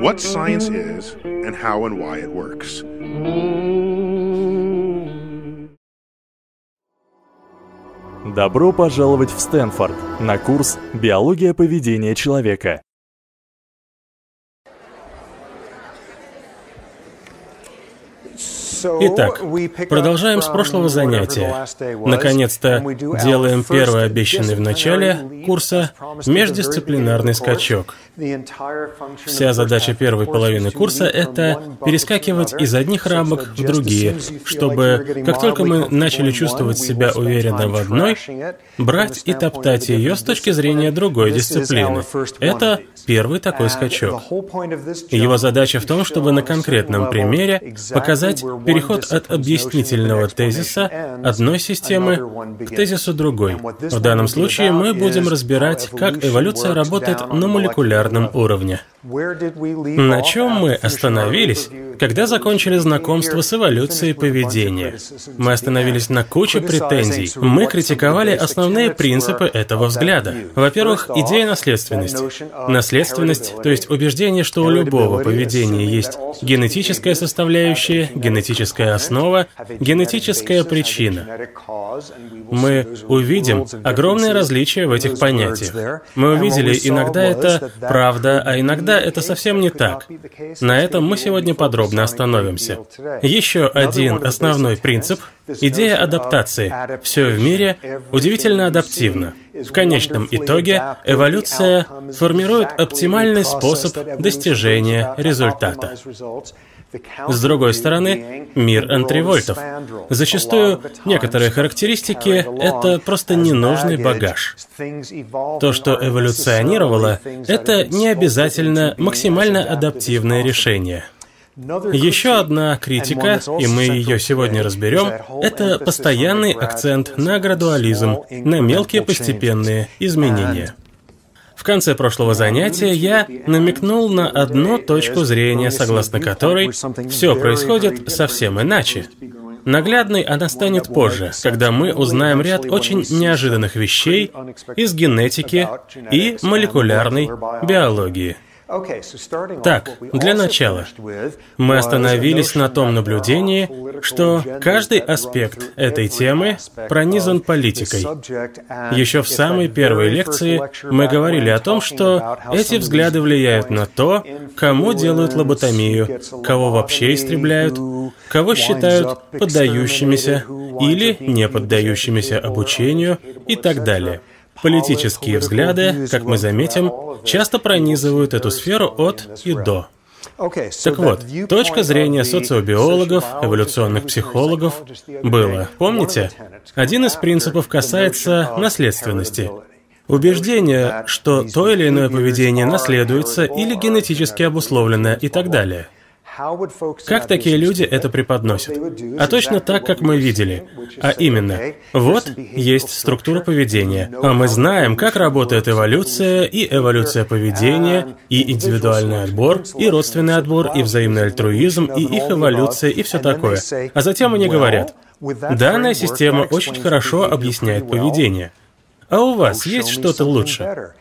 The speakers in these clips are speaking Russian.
what science is and how and why it works. Добро пожаловать в Стэнфорд на курс «Биология поведения человека». Итак, продолжаем с прошлого занятия. Наконец-то делаем первый обещанный в начале курса междисциплинарный скачок. Вся задача первой половины курса — это перескакивать из одних рамок в другие, чтобы, как только мы начали чувствовать себя уверенно в одной, брать и топтать ее с точки зрения другой дисциплины. Это первый такой скачок. Его задача в том, чтобы на конкретном примере показать переход от объяснительного тезиса одной системы к тезису другой. В данном случае мы будем разбирать, как эволюция работает на молекулярном уровне. На чем мы остановились, когда закончили знакомство с эволюцией поведения? Мы остановились на куче претензий. Мы критиковали основные принципы этого взгляда. Во-первых, идея наследственности. Наследственность, то есть убеждение, что у любого поведения есть генетическая составляющая, генетическая основа, генетическая причина. Мы увидим огромные различия в этих понятиях. Мы увидели, иногда это правда, а иногда это совсем не так. На этом мы сегодня подробно остановимся. Еще один основной принцип – идея адаптации. Все в мире удивительно адаптивно. В конечном итоге эволюция формирует оптимальный способ достижения результата. С другой стороны, мир антривольтов. Зачастую некоторые характеристики — это просто ненужный багаж. То, что эволюционировало, это не обязательно максимально адаптивное решение. Еще одна критика, и мы ее сегодня разберем, это постоянный акцент на градуализм, на мелкие постепенные изменения. В конце прошлого занятия я намекнул на одну точку зрения, согласно которой все происходит совсем иначе. Наглядной она станет позже, когда мы узнаем ряд очень неожиданных вещей из генетики и молекулярной биологии. Так, для начала, мы остановились на том наблюдении, что каждый аспект этой темы пронизан политикой. Еще в самой первой лекции мы говорили о том, что эти взгляды влияют на то, кому делают лоботомию, кого вообще истребляют, кого считают поддающимися или не поддающимися обучению и так далее. Политические взгляды, как мы заметим, часто пронизывают эту сферу от и до. Так вот, точка зрения социобиологов, эволюционных психологов было, помните? Один из принципов касается наследственности. Убеждение, что то или иное поведение наследуется или генетически обусловлено и так далее – как такие люди это преподносят? А точно так, как мы видели. А именно, вот есть структура поведения, а мы знаем, как работает эволюция, и эволюция поведения, и индивидуальный отбор, и родственный отбор, и взаимный альтруизм, и их эволюция, и все такое. А затем они говорят, данная система очень хорошо объясняет поведение. А у вас есть что-то лучше?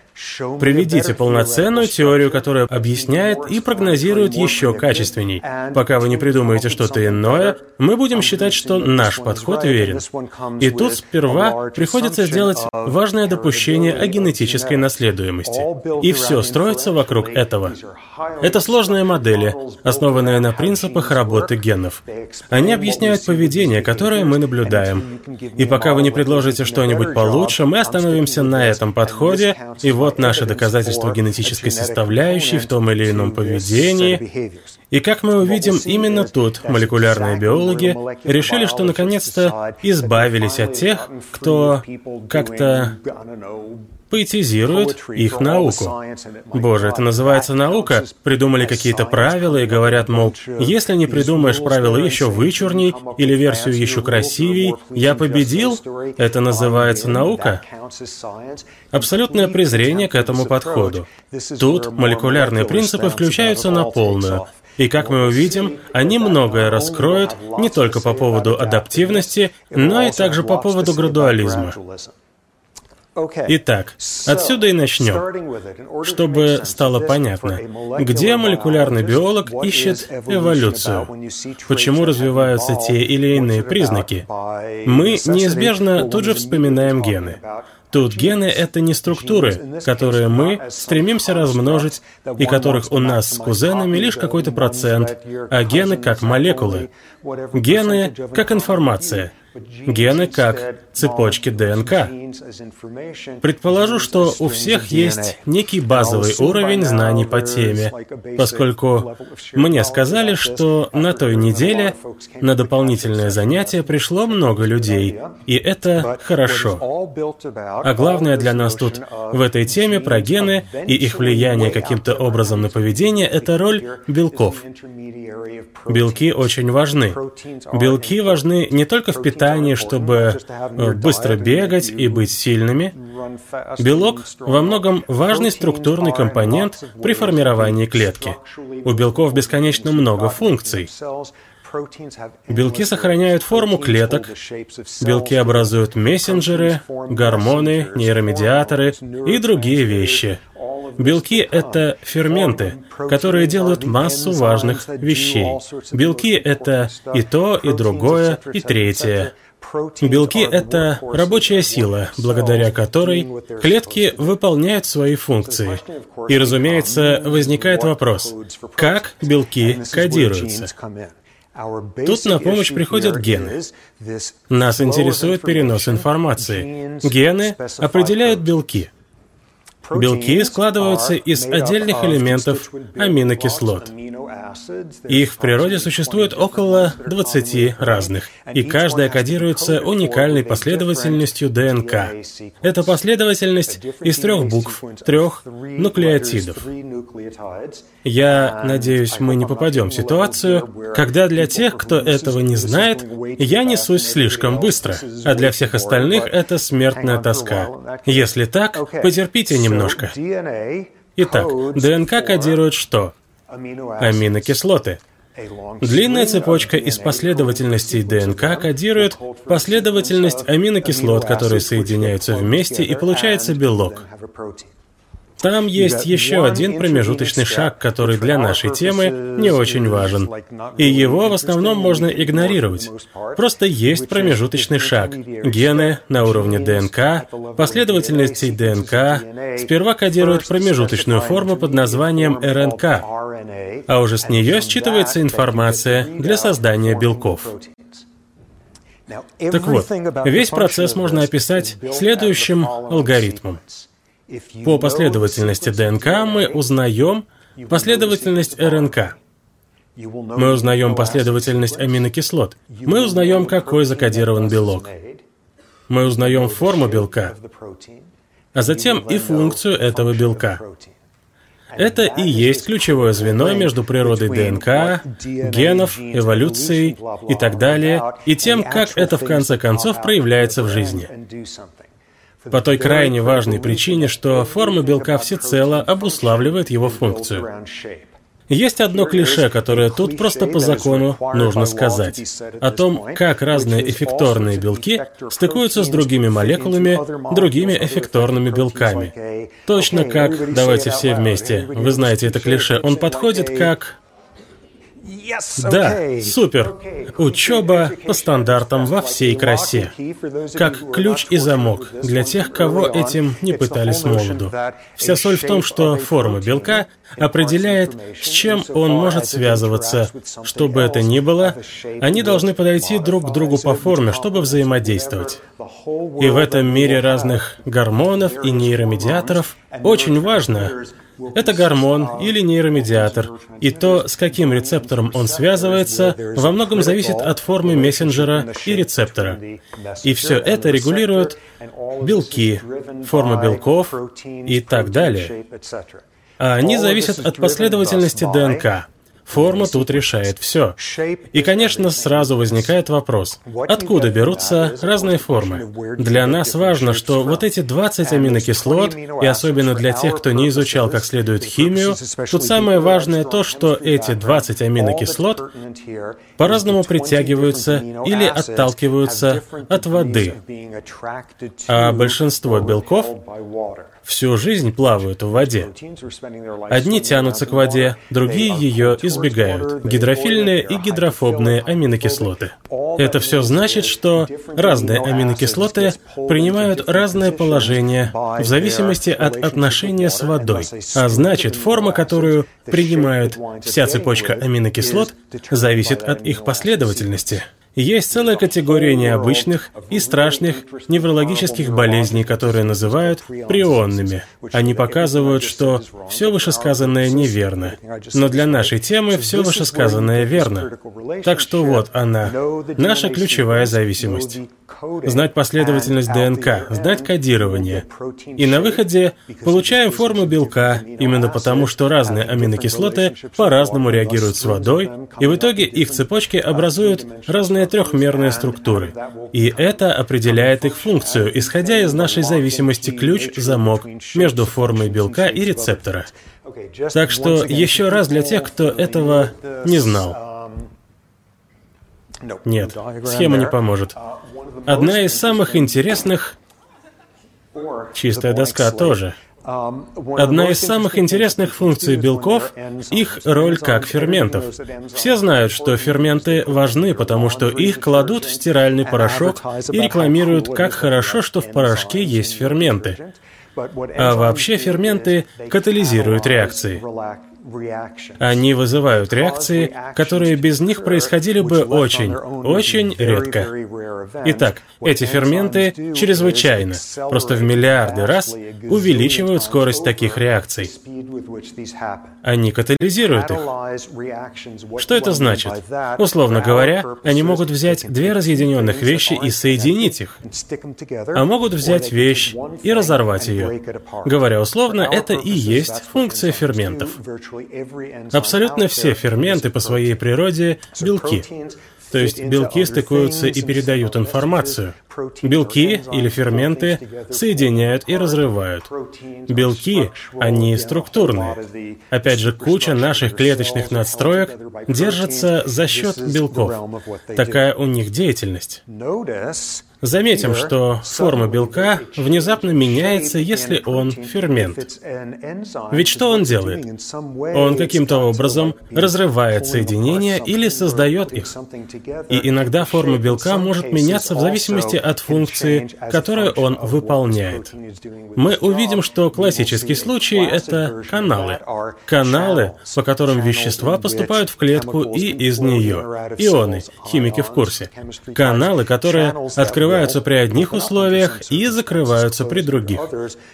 Приведите полноценную теорию, которая объясняет и прогнозирует еще качественней. Пока вы не придумаете что-то иное, мы будем считать, что наш подход верен. И тут сперва приходится сделать важное допущение о генетической наследуемости. И все строится вокруг этого. Это сложные модели, основанные на принципах работы генов. Они объясняют поведение, которое мы наблюдаем. И пока вы не предложите что-нибудь получше, мы остановимся на этом подходе, и вот вот наше доказательство генетической составляющей в том или ином поведении. И как мы увидим, именно тут молекулярные биологи решили, что наконец-то избавились от тех, кто как-то поэтизирует их науку. Боже, это называется наука. Придумали какие-то правила и говорят, мол, если не придумаешь правила еще вычурней или версию еще красивей, я победил, это называется наука. Абсолютное презрение к этому подходу. Тут молекулярные принципы включаются на полную. И как мы увидим, они многое раскроют не только по поводу адаптивности, но и также по поводу градуализма. Итак, отсюда и начнем, чтобы стало понятно, где молекулярный биолог ищет эволюцию, почему развиваются те или иные признаки. Мы неизбежно тут же вспоминаем гены. Тут гены — это не структуры, которые мы стремимся размножить и которых у нас с кузенами лишь какой-то процент, а гены как молекулы. Гены как информация — Гены как цепочки ДНК. Предположу, что у всех есть некий базовый уровень знаний по теме, поскольку мне сказали, что на той неделе на дополнительное занятие пришло много людей, и это хорошо. А главное для нас тут в этой теме про гены и их влияние каким-то образом на поведение — это роль белков. Белки очень важны. Белки важны не только в питании, питании, чтобы э, быстро бегать и быть сильными. Белок во многом важный структурный компонент при формировании клетки. У белков бесконечно много функций. Белки сохраняют форму клеток, белки образуют мессенджеры, гормоны, нейромедиаторы и другие вещи. Белки — это ферменты, которые делают массу важных вещей. Белки — это и то, и другое, и третье. Белки — это рабочая сила, благодаря которой клетки выполняют свои функции. И, разумеется, возникает вопрос, как белки кодируются? Тут на помощь приходят гены. Нас интересует перенос информации. Гены определяют белки. Белки складываются из отдельных элементов аминокислот. Их в природе существует около 20 разных, и каждая кодируется уникальной последовательностью ДНК. Это последовательность из трех букв, трех нуклеотидов. Я надеюсь, мы не попадем в ситуацию, когда для тех, кто этого не знает, я несусь слишком быстро, а для всех остальных это смертная тоска. Если так, потерпите немножко. Итак, ДНК кодирует что? аминокислоты. Длинная цепочка из последовательностей ДНК кодирует последовательность аминокислот, которые соединяются вместе, и получается белок. Там есть еще один промежуточный шаг, который для нашей темы не очень важен. И его в основном можно игнорировать. Просто есть промежуточный шаг. Гены на уровне ДНК, последовательности ДНК сперва кодируют промежуточную форму под названием РНК, а уже с нее считывается информация для создания белков. Так вот, весь процесс можно описать следующим алгоритмом. По последовательности ДНК мы узнаем последовательность РНК. Мы узнаем последовательность аминокислот. Мы узнаем, какой закодирован белок. Мы узнаем форму белка, а затем и функцию этого белка. Это и есть ключевое звено между природой ДНК, генов, эволюцией и так далее, и тем, как это в конце концов проявляется в жизни. По той крайне важной причине, что форма белка всецело обуславливает его функцию. Есть одно клише, которое тут просто по закону нужно сказать. О том, как разные эффекторные белки стыкуются с другими молекулами, другими эффекторными белками. Точно как, давайте все вместе, вы знаете это клише, он подходит как да, супер. Учеба по стандартам во всей красе. Как ключ и замок для тех, кого этим не пытались молоду. Вся соль в том, что форма белка определяет, с чем он может связываться. Что бы это ни было, они должны подойти друг к другу по форме, чтобы взаимодействовать. И в этом мире разных гормонов и нейромедиаторов очень важно, это гормон или нейромедиатор, и то, с каким рецептором он связывается, во многом зависит от формы мессенджера и рецептора. И все это регулирует белки, форма белков и так далее. А они зависят от последовательности ДНК, Форма тут решает все. И, конечно, сразу возникает вопрос, откуда берутся разные формы? Для нас важно, что вот эти 20 аминокислот, и особенно для тех, кто не изучал как следует химию, тут самое важное то, что эти 20 аминокислот по-разному притягиваются или отталкиваются от воды, а большинство белков всю жизнь плавают в воде. Одни тянутся к воде, другие ее избегают. Гидрофильные и гидрофобные аминокислоты. Это все значит, что разные аминокислоты принимают разное положение в зависимости от отношения с водой. А значит, форма, которую принимает вся цепочка аминокислот, зависит от их последовательности. Есть целая категория необычных и страшных неврологических болезней, которые называют прионными. Они показывают, что все вышесказанное неверно. Но для нашей темы все вышесказанное верно. Так что вот она, наша ключевая зависимость. Знать последовательность ДНК, знать кодирование. И на выходе получаем форму белка, именно потому что разные аминокислоты по-разному реагируют с водой, и в итоге их цепочки образуют разные трехмерные структуры, и это определяет их функцию, исходя из нашей зависимости ключ-замок между формой белка и рецептора. Так что еще раз для тех, кто этого не знал. Нет, схема не поможет. Одна из самых интересных... Чистая доска тоже — Одна из самых интересных функций белков — их роль как ферментов. Все знают, что ферменты важны, потому что их кладут в стиральный порошок и рекламируют, как хорошо, что в порошке есть ферменты. А вообще ферменты катализируют реакции. Они вызывают реакции, которые без них происходили бы очень, очень редко. Итак, эти ферменты чрезвычайно, просто в миллиарды раз, увеличивают скорость таких реакций. Они катализируют их. Что это значит? Условно говоря, они могут взять две разъединенных вещи и соединить их, а могут взять вещь и разорвать ее. Говоря условно, это и есть функция ферментов. Абсолютно все ферменты по своей природе – белки. То есть белки стыкуются и передают информацию. Белки или ферменты соединяют и разрывают. Белки, они структурные. Опять же, куча наших клеточных надстроек держится за счет белков. Такая у них деятельность. Заметим, что форма белка внезапно меняется, если он фермент. Ведь что он делает? Он каким-то образом разрывает соединения или создает их. И иногда форма белка может меняться в зависимости от функции, которую он выполняет. Мы увидим, что классический случай — это каналы. Каналы, по которым вещества поступают в клетку и из нее. Ионы, химики в курсе. Каналы, которые открываются при одних условиях и закрываются при других.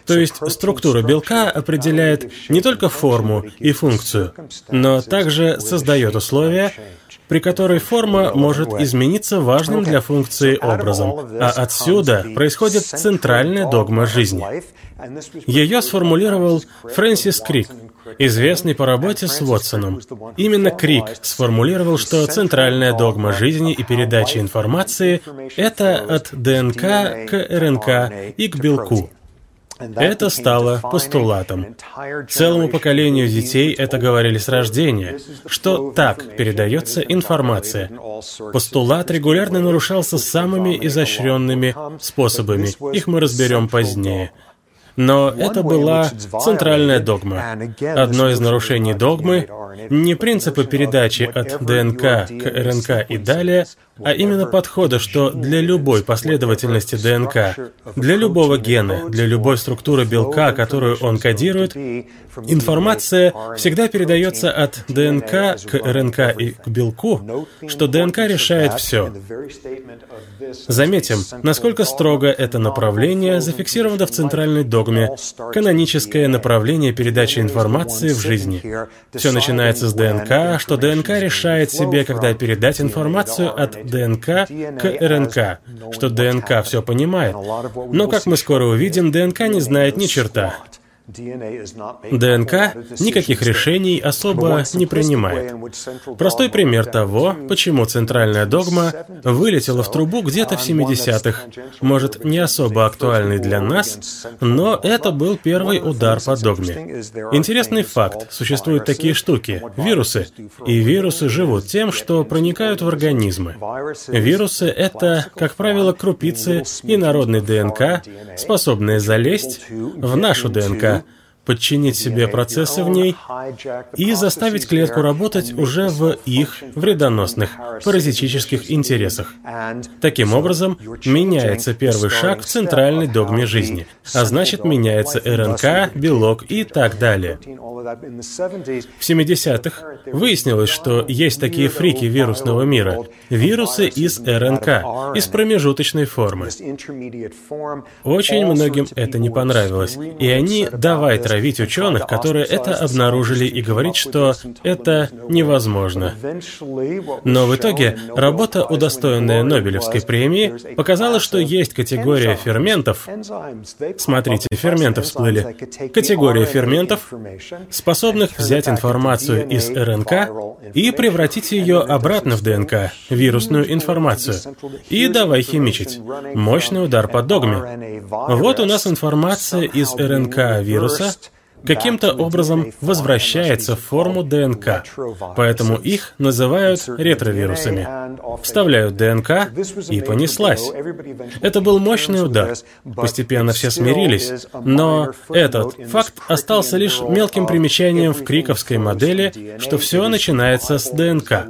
То есть структура белка определяет не только форму и функцию, но также создает условия, при которой форма может измениться важным для функции образом. А отсюда происходит центральная догма жизни. Ее сформулировал Фрэнсис Крик, известный по работе с Вотсоном. Именно Крик сформулировал, что центральная догма жизни и передачи информации — это от ДНК к РНК и к белку. Это стало постулатом. Целому поколению детей это говорили с рождения, что так передается информация. Постулат регулярно нарушался самыми изощренными способами. Их мы разберем позднее. Но это была центральная догма. Одно из нарушений догмы — не принципы передачи от ДНК к РНК и далее, а именно подхода, что для любой последовательности ДНК, для любого гена, для любой структуры белка, которую он кодирует, информация всегда передается от ДНК к РНК и к белку, что ДНК решает все. Заметим, насколько строго это направление зафиксировано в центральной догме, каноническое направление передачи информации в жизни. Все начинается с ДНК, что ДНК решает себе, когда передать информацию от ДНК к РНК, что ДНК все понимает. Но, как мы скоро увидим, ДНК не знает ни черта. ДНК никаких решений особо не принимает. Простой пример того, почему центральная догма вылетела в трубу где-то в 70-х. Может, не особо актуальный для нас, но это был первый удар по догме. Интересный факт. Существуют такие штуки — вирусы. И вирусы живут тем, что проникают в организмы. Вирусы — это, как правило, крупицы инородной ДНК, способные залезть в нашу ДНК, подчинить себе процессы в ней и заставить клетку работать уже в их вредоносных паразитических интересах. Таким образом, меняется первый шаг в центральной догме жизни, а значит меняется РНК, белок и так далее. В 70-х выяснилось, что есть такие фрики вирусного мира, вирусы из РНК, из промежуточной формы. Очень многим это не понравилось, и они давай травить ученых, которые это обнаружили и говорить, что это невозможно. Но в итоге работа, удостоенная Нобелевской премии, показала, что есть категория ферментов. Смотрите, ферменты всплыли. Категория ферментов, способных взять информацию из РНК и превратить ее обратно в ДНК, вирусную информацию, и давай химичить. Мощный удар по догме. Вот у нас информация из РНК вируса, каким-то образом возвращается в форму ДНК, поэтому их называют ретровирусами. Вставляют ДНК и понеслась. Это был мощный удар. Постепенно все смирились, но этот факт остался лишь мелким примечанием в криковской модели, что все начинается с ДНК.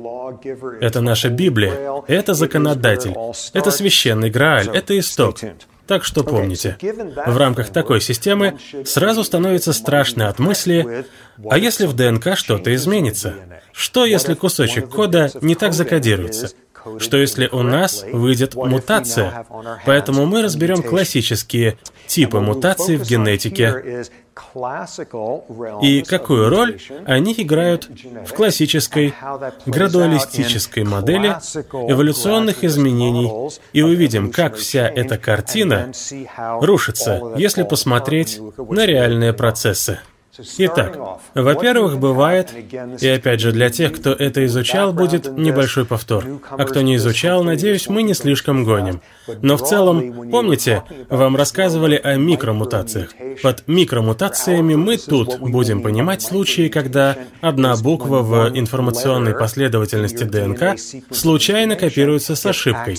Это наша Библия, это законодатель, это священный Грааль, это исток. Так что помните, в рамках такой системы сразу становится страшно от мысли, а если в ДНК что-то изменится? Что если кусочек кода не так закодируется? Что если у нас выйдет мутация? Поэтому мы разберем классические типы мутаций в генетике и какую роль они играют в классической градуалистической модели эволюционных изменений, и увидим, как вся эта картина рушится, если посмотреть на реальные процессы. Итак, во-первых, бывает, и опять же для тех, кто это изучал, будет небольшой повтор. А кто не изучал, надеюсь, мы не слишком гоним. Но в целом, помните, вам рассказывали о микромутациях. Под микромутациями мы тут будем понимать случаи, когда одна буква в информационной последовательности ДНК случайно копируется с ошибкой.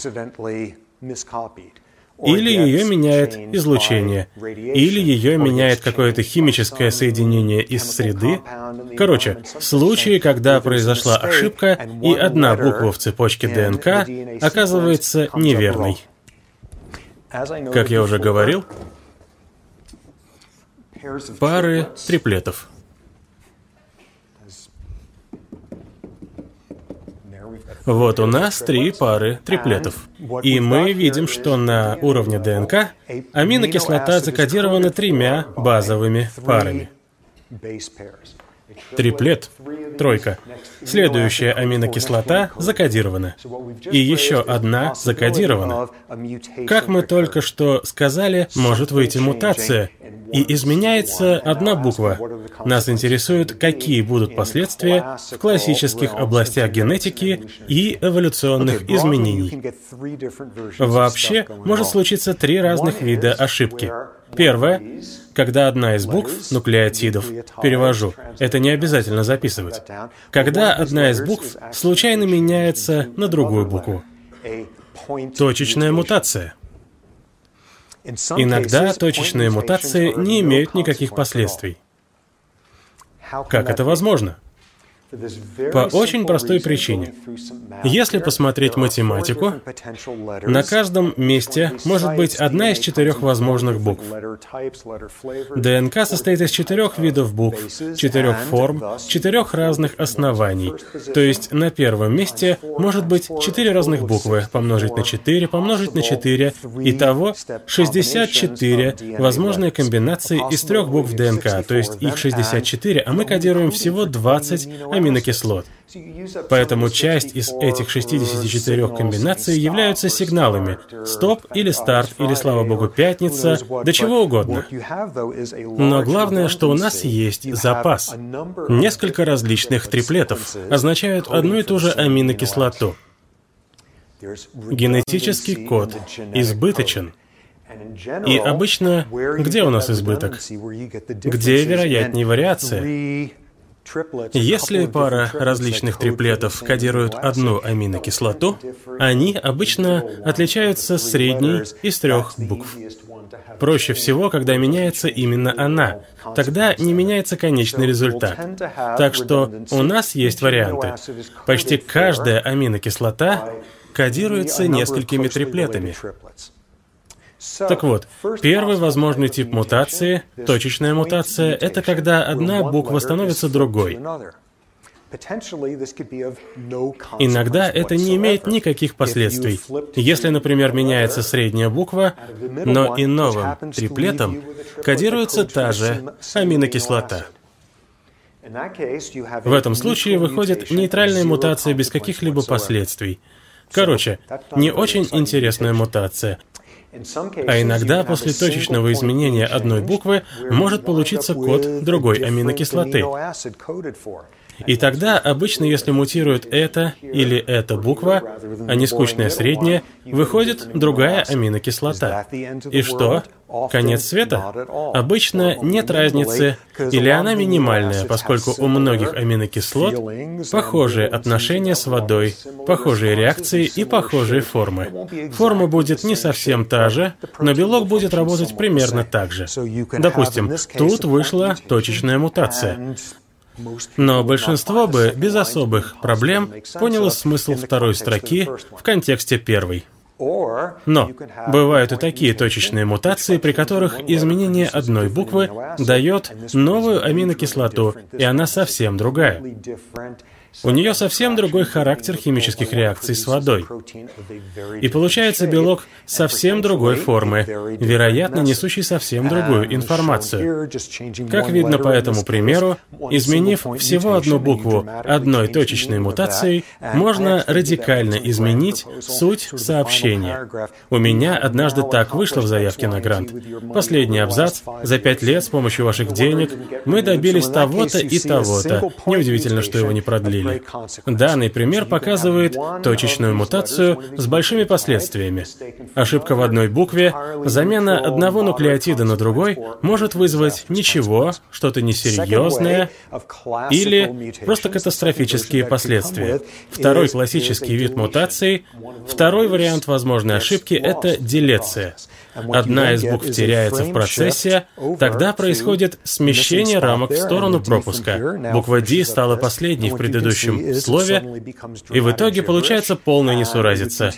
Или ее меняет излучение, или ее меняет какое-то химическое соединение из среды. Короче, случаи, когда произошла ошибка, и одна буква в цепочке ДНК оказывается неверной. Как я уже говорил, пары триплетов. Вот у нас три пары триплетов. И мы видим, что на уровне ДНК аминокислота закодирована тремя базовыми парами. Триплет, тройка. Следующая аминокислота закодирована. И еще одна закодирована. Как мы только что сказали, может выйти мутация, и изменяется одна буква. Нас интересует, какие будут последствия в классических областях генетики и эволюционных изменений. Вообще, может случиться три разных вида ошибки. Первое, когда одна из букв нуклеотидов, перевожу, это не обязательно записывать, когда одна из букв случайно меняется на другую букву. Точечная мутация. Иногда точечные мутации не имеют никаких последствий. Как это возможно? По очень простой причине. Если посмотреть математику, на каждом месте может быть одна из четырех возможных букв. ДНК состоит из четырех видов букв, четырех форм, четырех разных оснований. То есть на первом месте может быть четыре разных буквы, помножить на 4, помножить на 4, итого 64 возможные комбинации из трех букв ДНК, то есть их 64, а мы кодируем всего 20 аминокислот аминокислот. Поэтому часть из этих 64 комбинаций являются сигналами «стоп» или «старт» или, слава богу, «пятница», да чего угодно. Но главное, что у нас есть запас. Несколько различных триплетов означают одну и ту же аминокислоту. Генетический код избыточен. И обычно где у нас избыток? Где вероятнее вариация? Если пара различных триплетов кодирует одну аминокислоту, они обычно отличаются средней из трех букв. Проще всего, когда меняется именно она. Тогда не меняется конечный результат. Так что у нас есть варианты. Почти каждая аминокислота кодируется несколькими триплетами. Так вот, первый возможный тип мутации, точечная мутация, это когда одна буква становится другой. Иногда это не имеет никаких последствий. Если, например, меняется средняя буква, но и новым триплетом кодируется та же аминокислота. В этом случае выходит нейтральная мутация без каких-либо последствий. Короче, не очень интересная мутация. А иногда после точечного изменения одной буквы может получиться код другой аминокислоты. И тогда обычно, если мутирует эта или эта буква, а не скучная средняя, выходит другая аминокислота. И что? Конец света? Обычно нет разницы, или она минимальная, поскольку у многих аминокислот похожие отношения с водой, похожие реакции и похожие формы. Форма будет не совсем та же, но белок будет работать примерно так же. Допустим, тут вышла точечная мутация. Но большинство бы без особых проблем поняло смысл второй строки в контексте первой. Но бывают и такие точечные мутации, при которых изменение одной буквы дает новую аминокислоту, и она совсем другая. У нее совсем другой характер химических реакций с водой. И получается белок совсем другой формы, вероятно, несущий совсем другую информацию. Как видно по этому примеру, изменив всего одну букву одной точечной мутацией, можно радикально изменить суть сообщения. У меня однажды так вышло в заявке на грант. Последний абзац. За пять лет с помощью ваших денег мы добились того-то и того-то. Неудивительно, что его не продлили продлили. Данный пример показывает точечную мутацию с большими последствиями. Ошибка в одной букве, замена одного нуклеотида на другой может вызвать ничего, что-то несерьезное или просто катастрофические последствия. Второй классический вид мутации, второй вариант возможной ошибки – это делеция. Одна из букв теряется в процессе, тогда происходит смещение рамок в сторону пропуска. Буква D стала последней в предыдущем слове, и в итоге получается полная несуразица.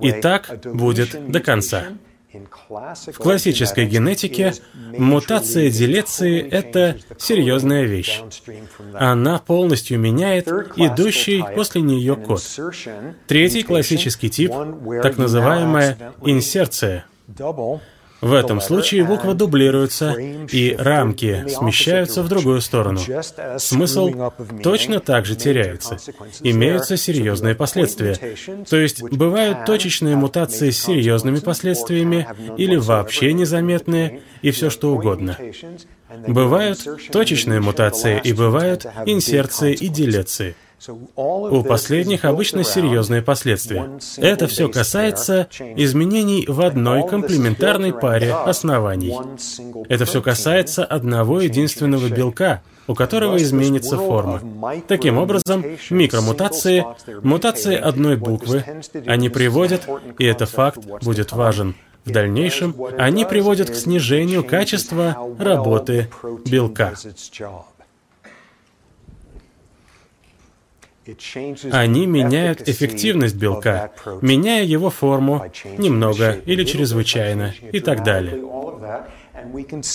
И так будет до конца. В классической генетике мутация делеции — это серьезная вещь. Она полностью меняет идущий после нее код. Третий классический тип — так называемая инсерция — в этом случае буква дублируется, и рамки смещаются в другую сторону. Смысл точно так же теряется. Имеются серьезные последствия. То есть бывают точечные мутации с серьезными последствиями или вообще незаметные, и все что угодно. Бывают точечные мутации, и бывают инсерции и делеции. У последних обычно серьезные последствия. Это все касается изменений в одной комплементарной паре оснований. Это все касается одного единственного белка, у которого изменится форма. Таким образом, микромутации, мутации одной буквы, они приводят, и это факт будет важен, в дальнейшем они приводят к снижению качества работы белка. Они меняют эффективность белка, меняя его форму немного или чрезвычайно и так далее.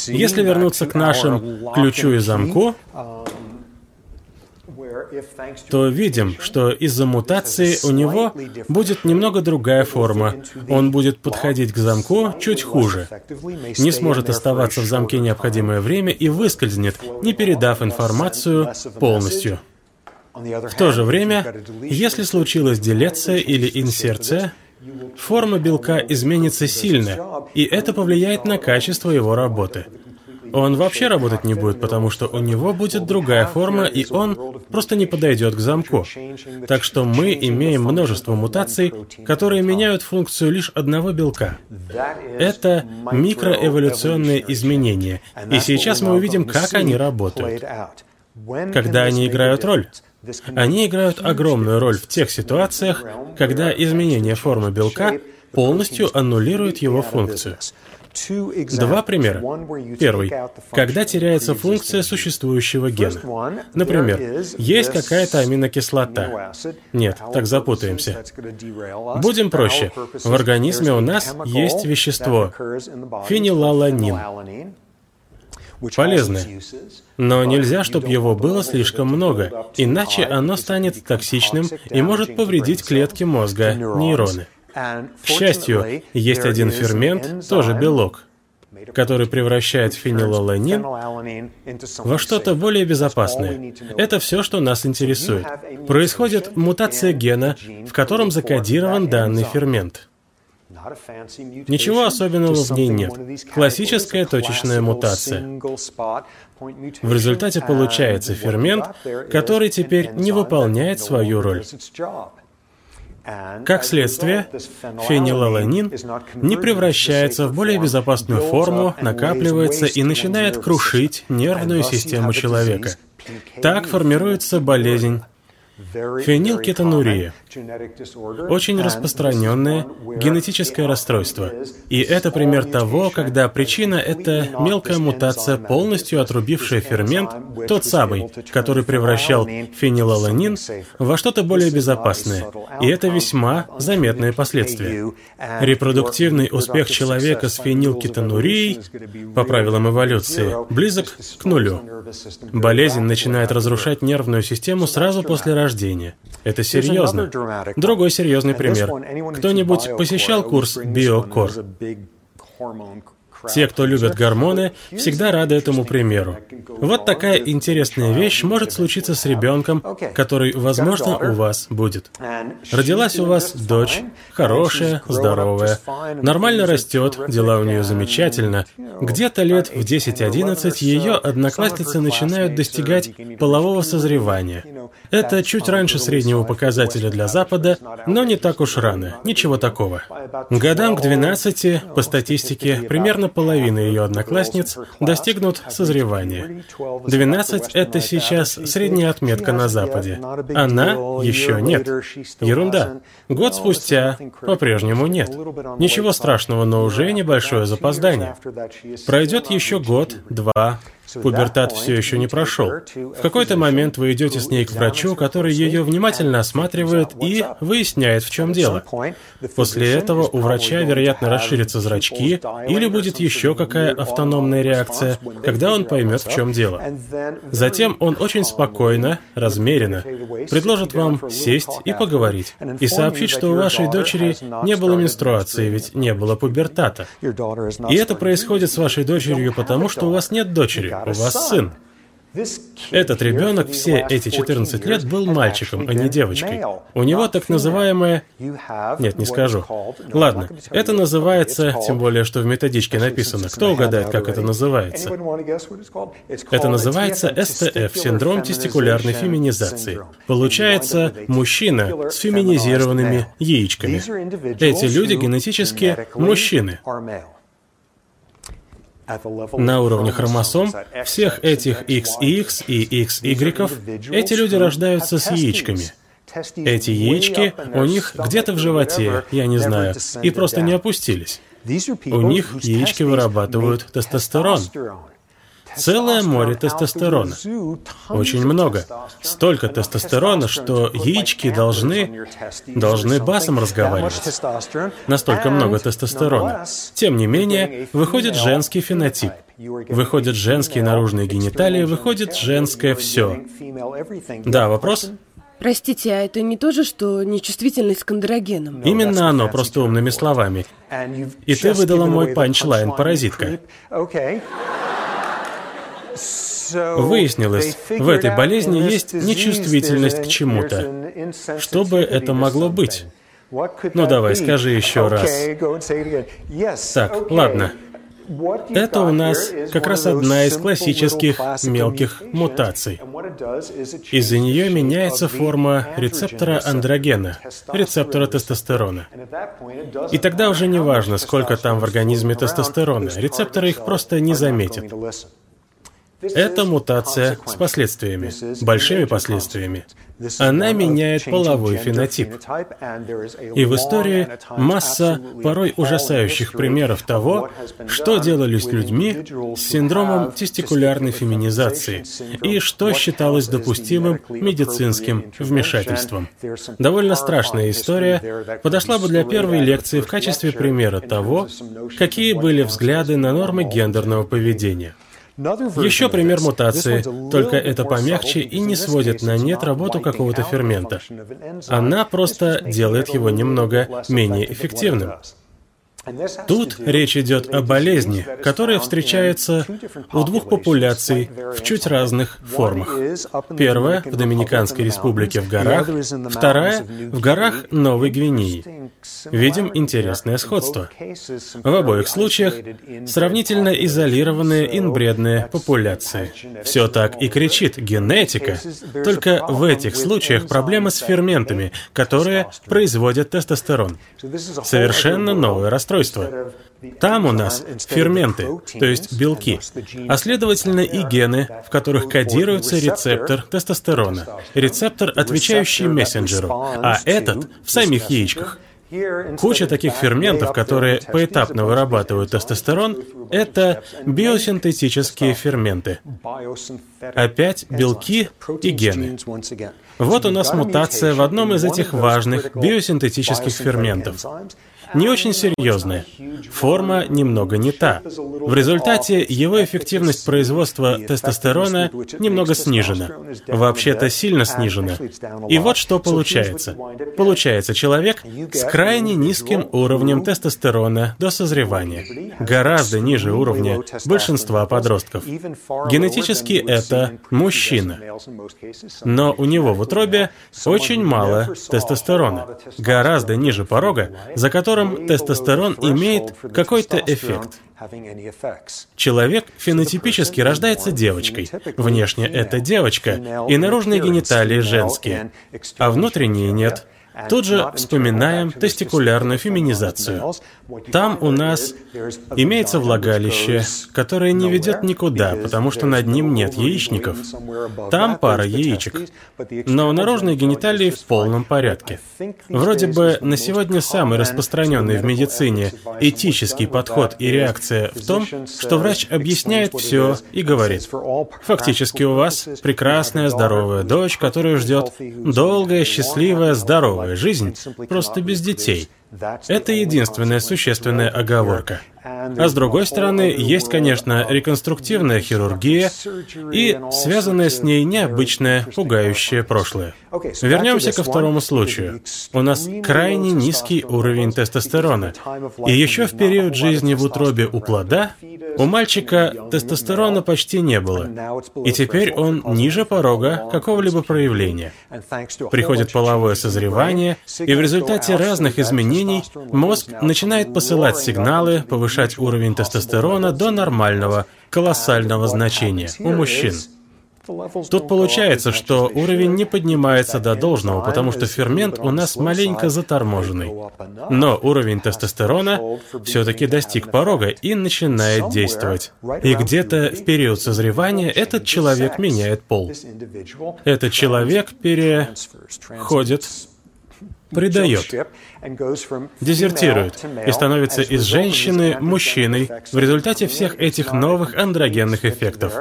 Если вернуться к нашим ключу и замку, то видим, что из-за мутации у него будет немного другая форма. Он будет подходить к замку чуть хуже. Не сможет оставаться в замке необходимое время и выскользнет, не передав информацию полностью. В то же время, если случилась делеция или инсерция, форма белка изменится сильно, и это повлияет на качество его работы. Он вообще работать не будет, потому что у него будет другая форма, и он просто не подойдет к замку. Так что мы имеем множество мутаций, которые меняют функцию лишь одного белка. Это микроэволюционные изменения, и сейчас мы увидим, как они работают. Когда они играют роль? Они играют огромную роль в тех ситуациях, когда изменение формы белка полностью аннулирует его функцию. Два примера. Первый. Когда теряется функция существующего гена. Например, есть какая-то аминокислота. Нет, так запутаемся. Будем проще. В организме у нас есть вещество фенилаланин. Полезное. Но нельзя, чтобы его было слишком много, иначе оно станет токсичным и может повредить клетки мозга, нейроны. К счастью, есть один фермент, тоже белок, который превращает фенилаланин во что-то более безопасное. Это все, что нас интересует. Происходит мутация гена, в котором закодирован данный фермент. Ничего особенного в ней нет. Классическая точечная мутация. В результате получается фермент, который теперь не выполняет свою роль. Как следствие, фенилаланин не превращается в более безопасную форму, накапливается и начинает крушить нервную систему человека. Так формируется болезнь Фенилкетонурия – очень распространенное генетическое расстройство. И это пример того, когда причина – это мелкая мутация, полностью отрубившая фермент, тот самый, который превращал фенилаланин во что-то более безопасное. И это весьма заметные последствия. Репродуктивный успех человека с фенилкетонурией, по правилам эволюции, близок к нулю. Болезнь начинает разрушать нервную систему сразу после рождения рождения. Это серьезно. Другой серьезный пример. Кто-нибудь посещал курс BioCore? Те, кто любят гормоны, всегда рады этому примеру. Вот такая интересная вещь может случиться с ребенком, который, возможно, у вас будет. Родилась у вас дочь, хорошая, здоровая, нормально растет, дела у нее замечательно. Где-то лет в 10-11 ее одноклассницы начинают достигать полового созревания. Это чуть раньше среднего показателя для Запада, но не так уж рано, ничего такого. Годам к 12, по статистике, примерно половина ее одноклассниц достигнут созревания. 12 — это сейчас средняя отметка на Западе. Она еще нет. Ерунда. Год спустя по-прежнему нет. Ничего страшного, но уже небольшое запоздание. Пройдет еще год, два, Пубертат все еще не прошел. В какой-то момент вы идете с ней к врачу, который ее внимательно осматривает и выясняет, в чем дело. После этого у врача, вероятно, расширятся зрачки или будет еще какая автономная реакция, когда он поймет, в чем дело. Затем он очень спокойно, размеренно предложит вам сесть и поговорить, и сообщить, что у вашей дочери не было менструации, ведь не было пубертата. И это происходит с вашей дочерью потому, что у вас нет дочери у вас сын. Этот ребенок все эти 14 лет был мальчиком, а не девочкой. У него так называемое... Нет, не скажу. Ладно, это называется, тем более, что в методичке написано. Кто угадает, как это называется? Это называется СТФ, синдром тестикулярной феминизации. Получается, мужчина с феминизированными яичками. Эти люди генетически мужчины. На уровне хромосом всех этих XX и XY эти люди рождаются с яичками. Эти яички у них где-то в животе, я не знаю, и просто не опустились. У них яички вырабатывают тестостерон. Целое море тестостерона. Очень много. Столько тестостерона, что яички должны, должны басом разговаривать. Настолько много тестостерона. Тем не менее, выходит женский фенотип. Выходят женские наружные гениталии, выходит женское все. Да, вопрос? Простите, а это не то же, что нечувствительность к андрогенам? Именно оно, просто умными словами. И ты выдала мой панчлайн, паразитка. Выяснилось, в этой болезни есть нечувствительность к чему-то. Что бы это могло быть? Ну давай, скажи еще раз. Так, ладно. Это у нас как раз одна из классических мелких мутаций. Из-за нее меняется форма рецептора андрогена, рецептора тестостерона. И тогда уже не важно, сколько там в организме тестостерона, рецепторы их просто не заметят. Это мутация с последствиями, большими последствиями. Она меняет половой фенотип. И в истории масса порой ужасающих примеров того, что делали с людьми с синдромом тестикулярной феминизации и что считалось допустимым медицинским вмешательством. Довольно страшная история подошла бы для первой лекции в качестве примера того, какие были взгляды на нормы гендерного поведения. Еще пример мутации, только это помягче и не сводит на нет работу какого-то фермента. Она просто делает его немного менее эффективным. Тут речь идет о болезни, которая встречается у двух популяций в чуть разных формах. Первая в Доминиканской республике в горах, вторая в горах Новой Гвинеи. Видим интересное сходство. В обоих случаях сравнительно изолированные инбредные популяции. Все так и кричит генетика, только в этих случаях проблемы с ферментами, которые производят тестостерон. Совершенно новое расстройство устройство. Там у нас ферменты, то есть белки, а следовательно и гены, в которых кодируется рецептор тестостерона, рецептор, отвечающий мессенджеру, а этот в самих яичках. Куча таких ферментов, которые поэтапно вырабатывают тестостерон, это биосинтетические ферменты. Опять белки и гены. Вот у нас мутация в одном из этих важных биосинтетических ферментов не очень серьезное. Форма немного не та. В результате его эффективность производства тестостерона немного снижена. Вообще-то сильно снижена. И вот что получается. Получается человек с крайне низким уровнем тестостерона до созревания. Гораздо ниже уровня большинства подростков. Генетически это мужчина. Но у него в утробе очень мало тестостерона. Гораздо ниже порога, за которым котором тестостерон имеет какой-то эффект. Человек фенотипически рождается девочкой. Внешне это девочка, и наружные гениталии женские, а внутренние нет. Тут же вспоминаем тестикулярную феминизацию. Там у нас имеется влагалище, которое не ведет никуда, потому что над ним нет яичников. Там пара яичек. Но наружные гениталии в полном порядке. Вроде бы на сегодня самый распространенный в медицине этический подход и реакция в том, что врач объясняет все и говорит, фактически у вас прекрасная здоровая дочь, которую ждет долгая, счастливая, здоровая жизнь, просто без детей. Это единственная существенная оговорка. А с другой стороны, есть, конечно, реконструктивная хирургия и связанное с ней необычное, пугающее прошлое. Вернемся ко второму случаю. У нас крайне низкий уровень тестостерона. И еще в период жизни в утробе у плода у мальчика тестостерона почти не было. И теперь он ниже порога какого-либо проявления. Приходит половое созревание, и в результате разных изменений мозг начинает посылать сигналы, повышать повышать уровень тестостерона до нормального, колоссального значения у мужчин. Тут получается, что уровень не поднимается до должного, потому что фермент у нас маленько заторможенный. Но уровень тестостерона все-таки достиг порога и начинает действовать. И где-то в период созревания этот человек меняет пол. Этот человек переходит предает, дезертирует и становится из женщины мужчиной в результате всех этих новых андрогенных эффектов.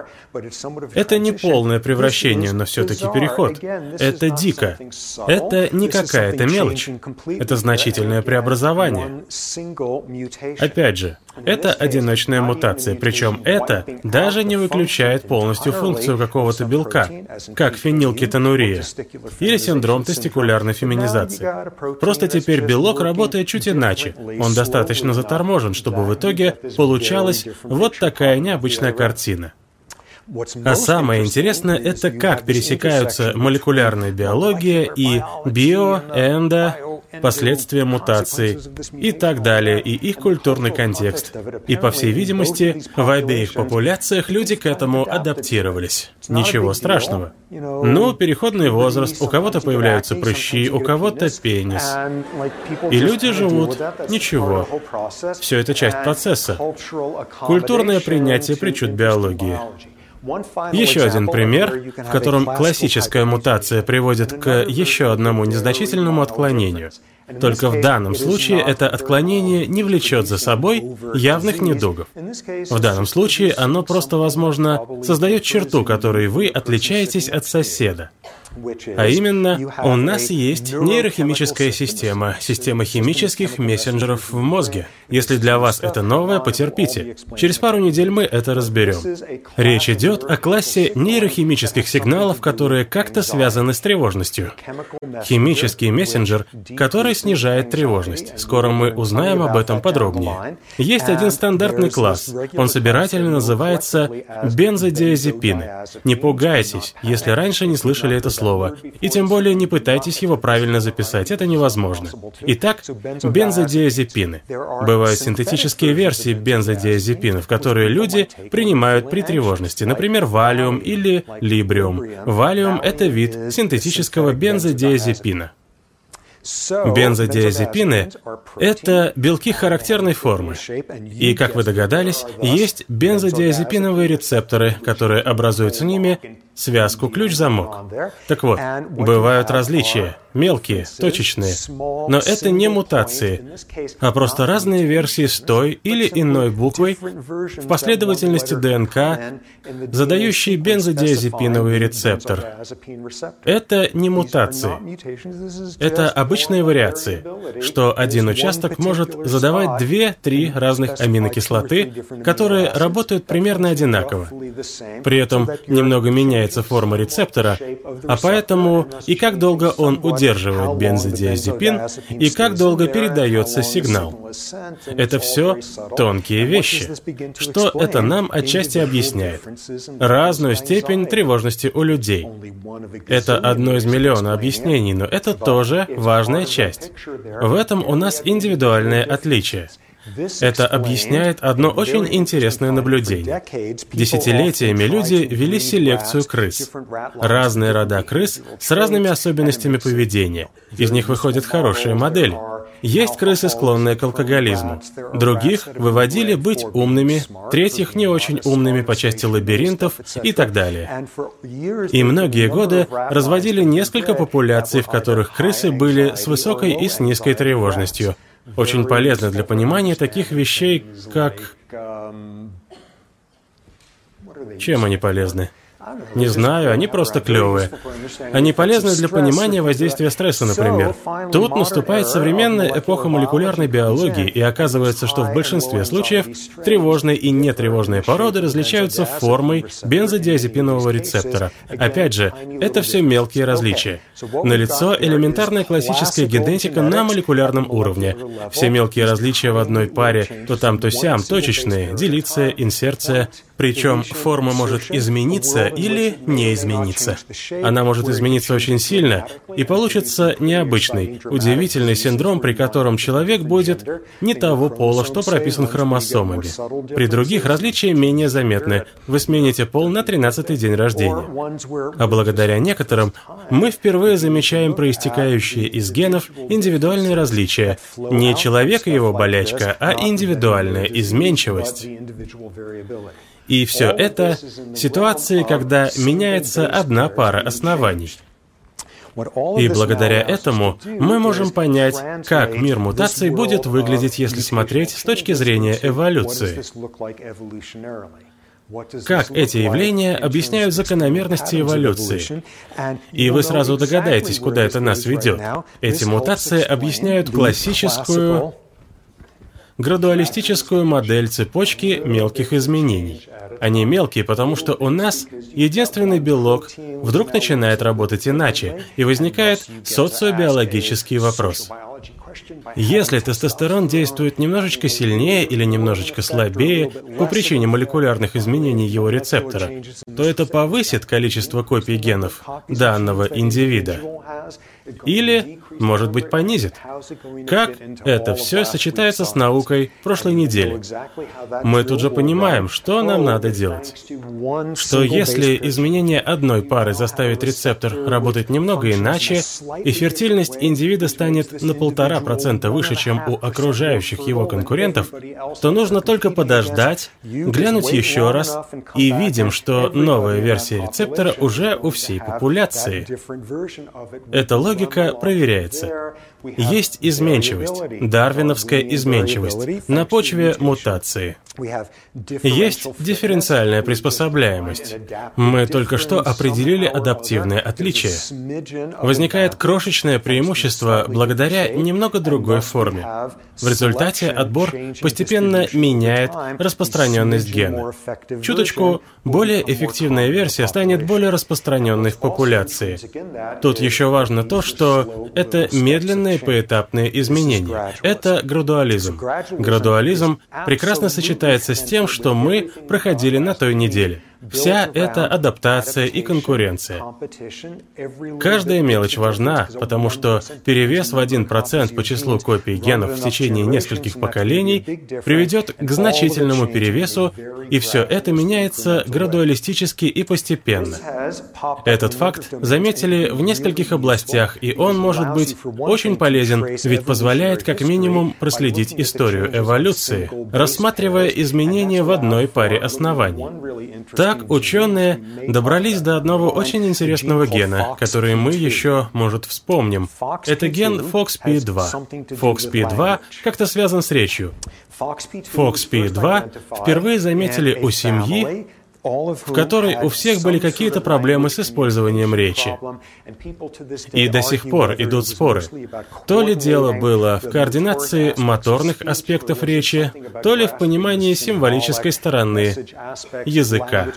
Это не полное превращение, но все-таки переход. Это дико. Это не какая-то мелочь. Это значительное преобразование. Опять же, это одиночная мутация, причем это даже не выключает полностью функцию какого-то белка, как фенилкетонурия или синдром тестикулярной феминизации. Просто теперь белок работает чуть иначе. Он достаточно заторможен, чтобы в итоге получалась вот такая необычная картина. А самое интересное — это как пересекаются молекулярная биология и био, эндо, последствия мутаций и так далее, и их культурный контекст. И, по всей видимости, в обеих популяциях люди к этому адаптировались. Ничего страшного. Ну, переходный возраст, у кого-то появляются прыщи, у кого-то пенис. И люди живут. Ничего. Все это часть процесса. Культурное принятие причуд биологии. Еще один пример, в котором классическая мутация приводит к еще одному незначительному отклонению. Только в данном случае это отклонение не влечет за собой явных недугов. В данном случае оно просто, возможно, создает черту, которой вы отличаетесь от соседа. А именно, у нас есть нейрохимическая система, система химических мессенджеров в мозге. Если для вас это новое, потерпите. Через пару недель мы это разберем. Речь идет о классе нейрохимических сигналов, которые как-то связаны с тревожностью. Химический мессенджер, который снижает тревожность. Скоро мы узнаем об этом подробнее. Есть один стандартный класс. Он собирательно называется бензодиазепины. Не пугайтесь, если раньше не слышали это слово. И тем более не пытайтесь его правильно записать, это невозможно. Итак, бензодиазепины. Бывают синтетические версии бензодиазепинов, которые люди принимают при тревожности, например, валиум или либриум. Валиум – это вид синтетического бензодиазепина. Бензодиазепины – это белки характерной формы. И, как вы догадались, есть бензодиазепиновые рецепторы, которые образуют с ними связку ключ-замок. Так вот, бывают различия, мелкие, точечные, но это не мутации, а просто разные версии с той или иной буквой в последовательности ДНК, задающие бензодиазепиновый рецептор. Это не мутации. Это обычные вариации, что один участок может задавать две-три разных аминокислоты, которые работают примерно одинаково. При этом немного меняется форма рецептора, а поэтому и как долго он удерживает бензодиазепин, и как долго передается сигнал. Это все тонкие вещи. Что это нам отчасти объясняет? Разную степень тревожности у людей. Это одно из миллиона объяснений, но это тоже важная часть. В этом у нас индивидуальное отличие. Это объясняет одно очень интересное наблюдение. Десятилетиями люди вели селекцию крыс. Разные рода крыс с разными особенностями поведения. Из них выходят хорошие модели. Есть крысы, склонные к алкоголизму. Других выводили быть умными, третьих не очень умными по части лабиринтов и так далее. И многие годы разводили несколько популяций, в которых крысы были с высокой и с низкой тревожностью, очень полезно для понимания таких вещей, как... Чем они полезны? Не знаю, они просто клевые. Они полезны для понимания воздействия стресса, например. Тут наступает современная эпоха молекулярной биологии, и оказывается, что в большинстве случаев тревожные и нетревожные породы различаются формой бензодиазепинового рецептора. Опять же, это все мелкие различия. Налицо элементарная классическая генетика на молекулярном уровне. Все мелкие различия в одной паре, то там, то сям, точечные, делиция, инсерция, причем форма может измениться или не измениться. Она может измениться очень сильно, и получится необычный, удивительный синдром, при котором человек будет не того пола, что прописан хромосомами. При других различия менее заметны. Вы смените пол на 13-й день рождения. А благодаря некоторым мы впервые замечаем проистекающие из генов индивидуальные различия. Не человек и его болячка, а индивидуальная изменчивость. И все это ситуации, когда меняется одна пара оснований. И благодаря этому мы можем понять, как мир мутаций будет выглядеть, если смотреть с точки зрения эволюции. Как эти явления объясняют закономерности эволюции? И вы сразу догадаетесь, куда это нас ведет. Эти мутации объясняют классическую градуалистическую модель цепочки мелких изменений. Они мелкие, потому что у нас единственный белок вдруг начинает работать иначе, и возникает социобиологический вопрос. Если тестостерон действует немножечко сильнее или немножечко слабее по причине молекулярных изменений его рецептора, то это повысит количество копий генов данного индивида. Или, может быть, понизит. Как это все сочетается с наукой прошлой недели? Мы тут же понимаем, что нам надо делать. Что если изменение одной пары заставит рецептор работать немного иначе, и фертильность индивида станет на полтора процента выше, чем у окружающих его конкурентов, то нужно только подождать, глянуть еще раз, и видим, что новая версия рецептора уже у всей популяции. Это логика логика проверяется. Есть изменчивость, дарвиновская изменчивость на почве мутации. Есть дифференциальная приспособляемость. Мы только что определили адаптивное отличие. Возникает крошечное преимущество благодаря немного другой форме. В результате отбор постепенно меняет распространенность гена. Чуточку более эффективная версия станет более распространенной в популяции. Тут еще важно то, что это медленные поэтапные изменения. Это градуализм. Градуализм прекрасно сочетается с тем, что мы проходили на той неделе. Вся эта адаптация и конкуренция. Каждая мелочь важна, потому что перевес в 1% по числу копий генов в течение нескольких поколений приведет к значительному перевесу, и все это меняется градуалистически и постепенно. Этот факт заметили в нескольких областях, и он может быть очень полезен, ведь позволяет как минимум проследить историю эволюции, рассматривая изменения в одной паре оснований. Так ученые добрались до одного очень интересного гена, который мы еще, может, вспомним. Это ген FOXP2. FOXP2 как-то связан с речью. FOXP2 впервые заметили у семьи, в которой у всех были какие-то проблемы с использованием речи. И до сих пор идут споры. То ли дело было в координации моторных аспектов речи, то ли в понимании символической стороны языка.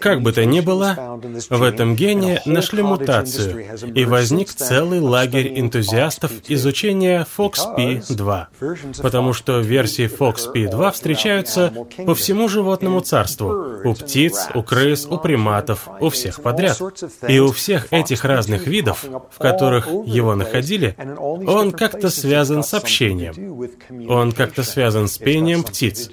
Как бы то ни было, в этом гене нашли мутацию, и возник целый лагерь энтузиастов изучения FOXP2, потому что версии FOXP2 встречаются по всему животному царству, царству. У птиц, у крыс, у приматов, у всех подряд. И у всех этих разных видов, в которых его находили, он как-то связан с общением. Он как-то связан с пением птиц.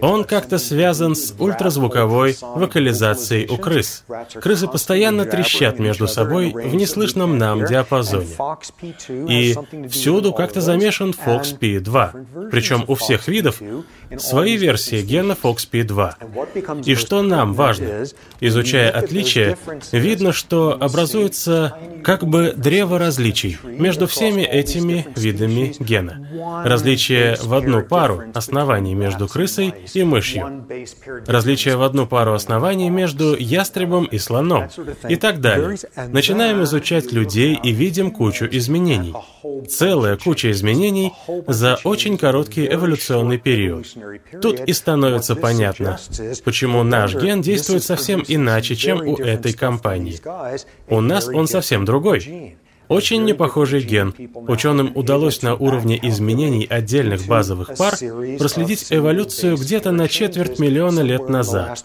Он как-то связан с ультразвуковой вокализацией у крыс. Крысы постоянно трещат между собой в неслышном нам диапазоне. И всюду как-то замешан FOXP2. Причем у всех видов свои версии гена FOXP2. И что нам важно? Изучая отличия, видно, что образуется как бы древо различий между всеми этими видами гена. Различие в одну пару оснований между крысой и мышью. Различие в одну пару оснований между ястребом и слоном. И так далее. Начинаем изучать людей и видим кучу изменений. Целая куча изменений за очень короткий эволюционный период. Тут и становится понятно, почему наш ген действует совсем иначе, чем у этой компании. У нас он совсем другой. Очень непохожий ген. Ученым удалось на уровне изменений отдельных базовых пар проследить эволюцию где-то на четверть миллиона лет назад.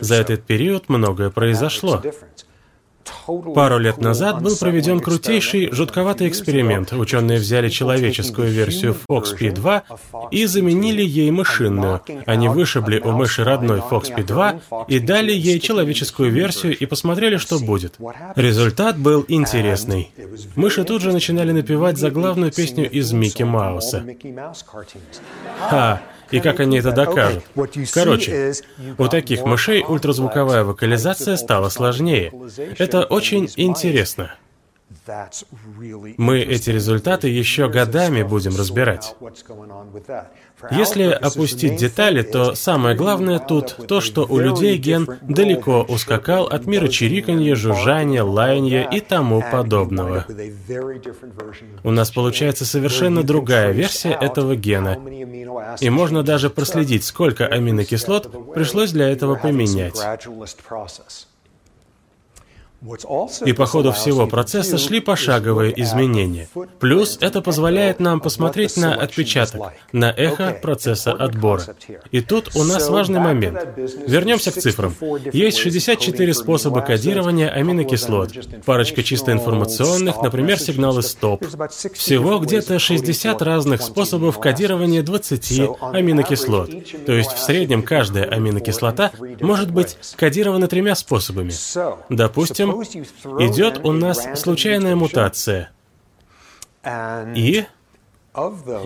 За этот период многое произошло. Пару лет назад был проведен крутейший, жутковатый эксперимент. Ученые взяли человеческую версию FOXP2 и заменили ей мышинную. Они вышибли у мыши родной FOXP2 и дали ей человеческую версию и посмотрели, что будет. Результат был интересный. Мыши тут же начинали напевать заглавную песню из Микки Мауса. Ха! И как они это докажут? Короче, у таких мышей ультразвуковая вокализация стала сложнее. Это очень интересно. Мы эти результаты еще годами будем разбирать. Если опустить детали, то самое главное тут то, что у людей ген далеко ускакал от мира чириканья, жужжания, лаяния и тому подобного. У нас получается совершенно другая версия этого гена. И можно даже проследить, сколько аминокислот пришлось для этого поменять. И по ходу всего процесса шли пошаговые изменения. Плюс это позволяет нам посмотреть на отпечаток, на эхо процесса отбора. И тут у нас важный момент. Вернемся к цифрам. Есть 64 способа кодирования аминокислот. Парочка чисто информационных, например, сигналы стоп. Всего где-то 60 разных способов кодирования 20 аминокислот. То есть в среднем каждая аминокислота может быть кодирована тремя способами. Допустим, идет у нас случайная мутация. И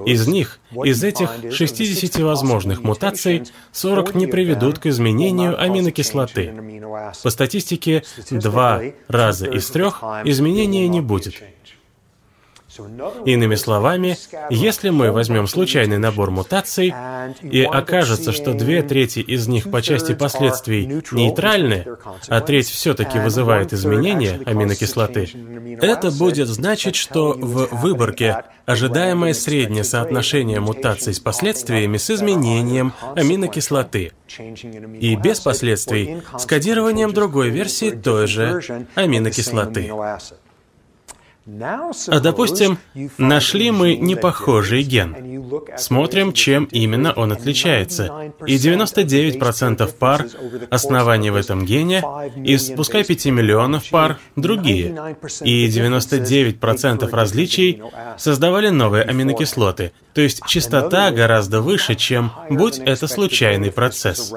из них, из этих 60 возможных мутаций, 40 не приведут к изменению аминокислоты. По статистике, два раза из трех изменения не будет. Иными словами, если мы возьмем случайный набор мутаций, и окажется, что две трети из них по части последствий нейтральны, а треть все-таки вызывает изменения аминокислоты, это будет значить, что в выборке ожидаемое среднее соотношение мутаций с последствиями с изменением аминокислоты и без последствий с кодированием другой версии той же аминокислоты. А допустим, нашли мы непохожий ген. Смотрим, чем именно он отличается. И 99% пар оснований в этом гене, из пускай 5 миллионов пар другие. И 99% различий создавали новые аминокислоты. То есть частота гораздо выше, чем будь это случайный процесс.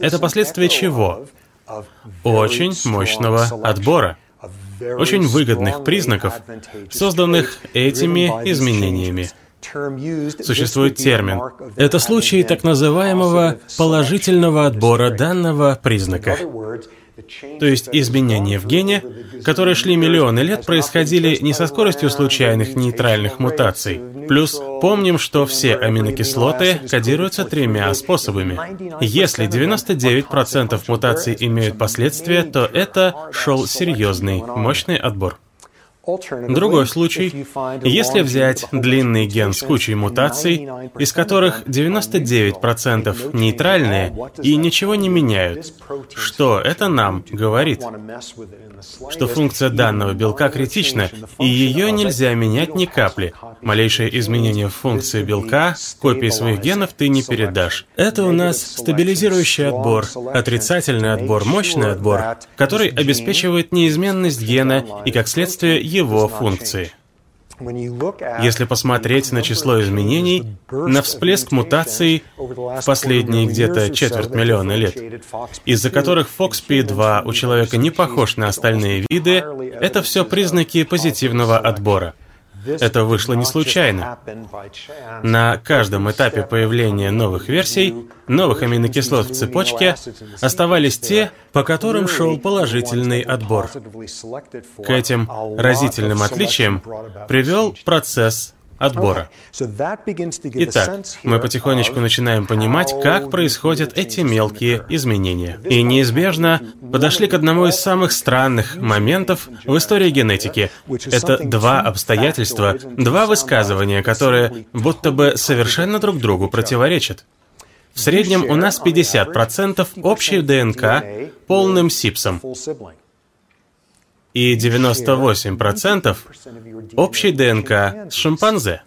Это последствие чего? Очень мощного отбора очень выгодных признаков, созданных этими изменениями. Существует термин. Это случай так называемого положительного отбора данного признака. То есть изменения в гене, которые шли миллионы лет, происходили не со скоростью случайных нейтральных мутаций. Плюс помним, что все аминокислоты кодируются тремя способами. Если 99% мутаций имеют последствия, то это шел серьезный, мощный отбор. Другой случай, если взять длинный ген с кучей мутаций, из которых 99% нейтральные и ничего не меняют, что это нам говорит? Что функция данного белка критична, и ее нельзя менять ни капли. Малейшее изменение в функции белка, копии своих генов ты не передашь. Это у нас стабилизирующий отбор, отрицательный отбор, мощный отбор, который обеспечивает неизменность гена и, как следствие, его функции. Если посмотреть на число изменений, на всплеск мутаций в последние где-то четверть миллиона лет, из-за которых FOXP2 у человека не похож на остальные виды, это все признаки позитивного отбора. Это вышло не случайно. На каждом этапе появления новых версий, новых аминокислот в цепочке, оставались те, по которым шел положительный отбор. К этим разительным отличиям привел процесс отбора. Итак, мы потихонечку начинаем понимать, как происходят эти мелкие изменения. И неизбежно подошли к одному из самых странных моментов в истории генетики. Это два обстоятельства, два высказывания, которые будто бы совершенно друг другу противоречат. В среднем у нас 50% общей ДНК полным сипсом и 98% общей ДНК с шимпанзе.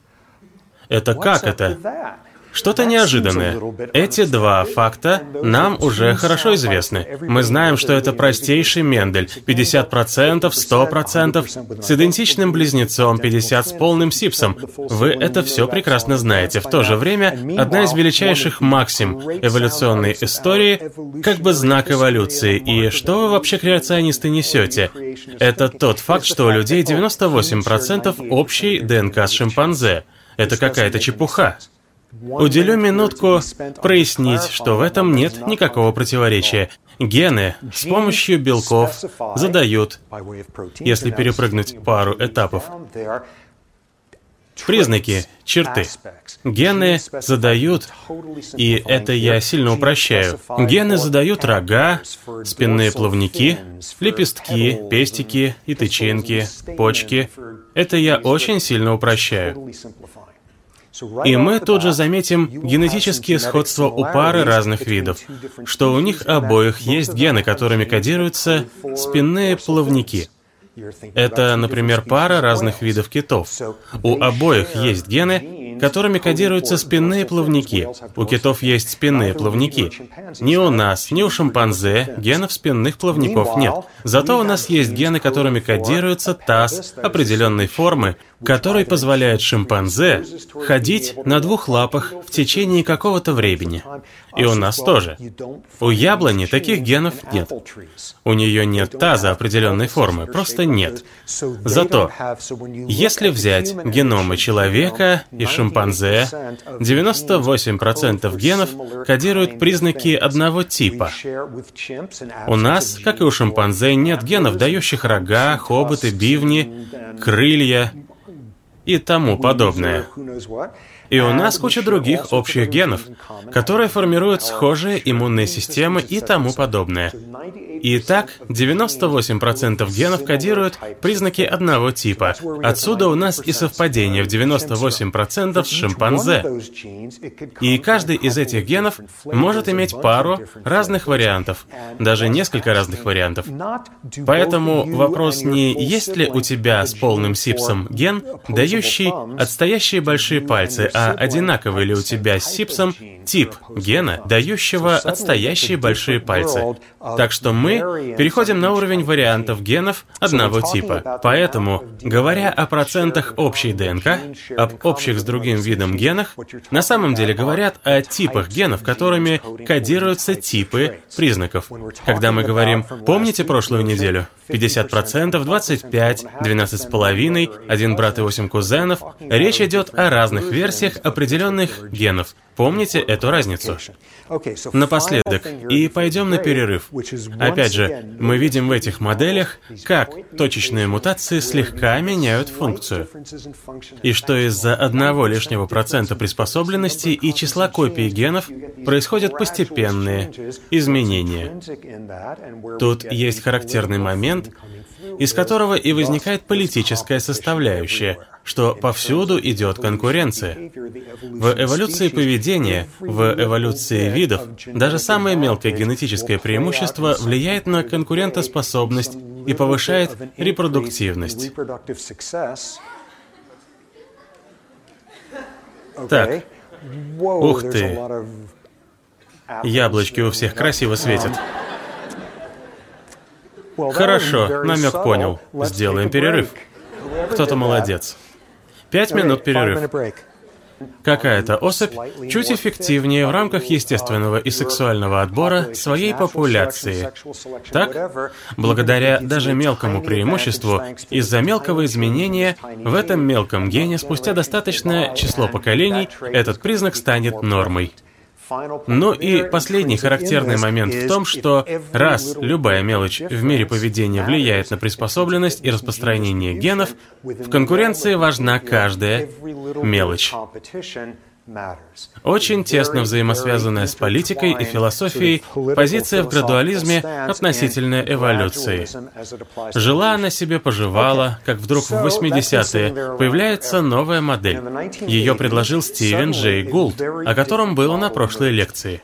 Это как это? Что-то неожиданное. Эти два факта нам уже хорошо известны. Мы знаем, что это простейший Мендель, 50%, 100%, с идентичным близнецом, 50 с полным сипсом. Вы это все прекрасно знаете. В то же время, одна из величайших максим эволюционной истории, как бы знак эволюции. И что вы вообще, креационисты, несете? Это тот факт, что у людей 98% общей ДНК с шимпанзе. Это какая-то чепуха. Уделю минутку прояснить, что в этом нет никакого противоречия. Гены с помощью белков задают, если перепрыгнуть пару этапов, признаки, черты. Гены задают, и это я сильно упрощаю, гены задают рога, спинные плавники, лепестки, пестики и тычинки, почки. Это я очень сильно упрощаю. И мы тут же заметим генетические сходства у пары разных видов, что у них обоих есть гены, которыми кодируются спинные плавники. Это, например, пара разных видов китов. У обоих есть гены, которыми кодируются спинные плавники. У китов есть спинные плавники. Ни у нас, ни у шимпанзе генов спинных плавников нет. Зато у нас есть гены, которыми кодируется таз определенной формы, который позволяет шимпанзе ходить на двух лапах в течение какого-то времени. И у нас тоже. У яблони таких генов нет. У нее нет таза определенной формы, просто нет. Зато, если взять геномы человека и шимпанзе, 98% генов кодируют признаки одного типа. У нас, как и у шимпанзе, нет генов, дающих рога, хоботы, бивни, крылья и тому подобное. И у нас куча других общих генов, которые формируют схожие иммунные системы и тому подобное. Итак, 98% генов кодируют признаки одного типа. Отсюда у нас и совпадение в 98% с шимпанзе. И каждый из этих генов может иметь пару разных вариантов, даже несколько разных вариантов. Поэтому вопрос не есть ли у тебя с полным сипсом ген, дающий отстоящие большие пальцы, а одинаковый ли у тебя с сипсом тип гена, дающего отстоящие большие пальцы. Так что мы переходим на уровень вариантов генов одного типа. Поэтому, говоря о процентах общей ДНК, об общих с другим видом генах, на самом деле говорят о типах генов, которыми кодируются типы признаков. Когда мы говорим «помните прошлую неделю?» 50%, 25, 12,5, один брат и 8 кузенов. Речь идет о разных версиях определенных генов. Помните эту разницу? Напоследок, и пойдем на перерыв. Опять же, мы видим в этих моделях, как точечные мутации слегка меняют функцию. И что из-за одного лишнего процента приспособленности и числа копий генов происходят постепенные изменения. Тут есть характерный момент, из которого и возникает политическая составляющая, что повсюду идет конкуренция. В эволюции поведения, в эволюции видов, даже самое мелкое генетическое преимущество влияет на конкурентоспособность и повышает репродуктивность. Так, ух ты, яблочки у всех красиво светят. Хорошо, намек понял. Сделаем перерыв. Кто-то молодец. Пять минут перерыв. Какая-то особь чуть эффективнее в рамках естественного и сексуального отбора своей популяции. Так, благодаря даже мелкому преимуществу, из-за мелкого изменения в этом мелком гене спустя достаточное число поколений этот признак станет нормой. Ну и последний характерный момент в том, что раз любая мелочь в мире поведения влияет на приспособленность и распространение генов, в конкуренции важна каждая мелочь. Очень тесно взаимосвязанная с политикой и философией позиция в градуализме относительно эволюции. Жила она себе, поживала, как вдруг в 80-е появляется новая модель. Ее предложил Стивен Джей Гулд, о котором было на прошлой лекции.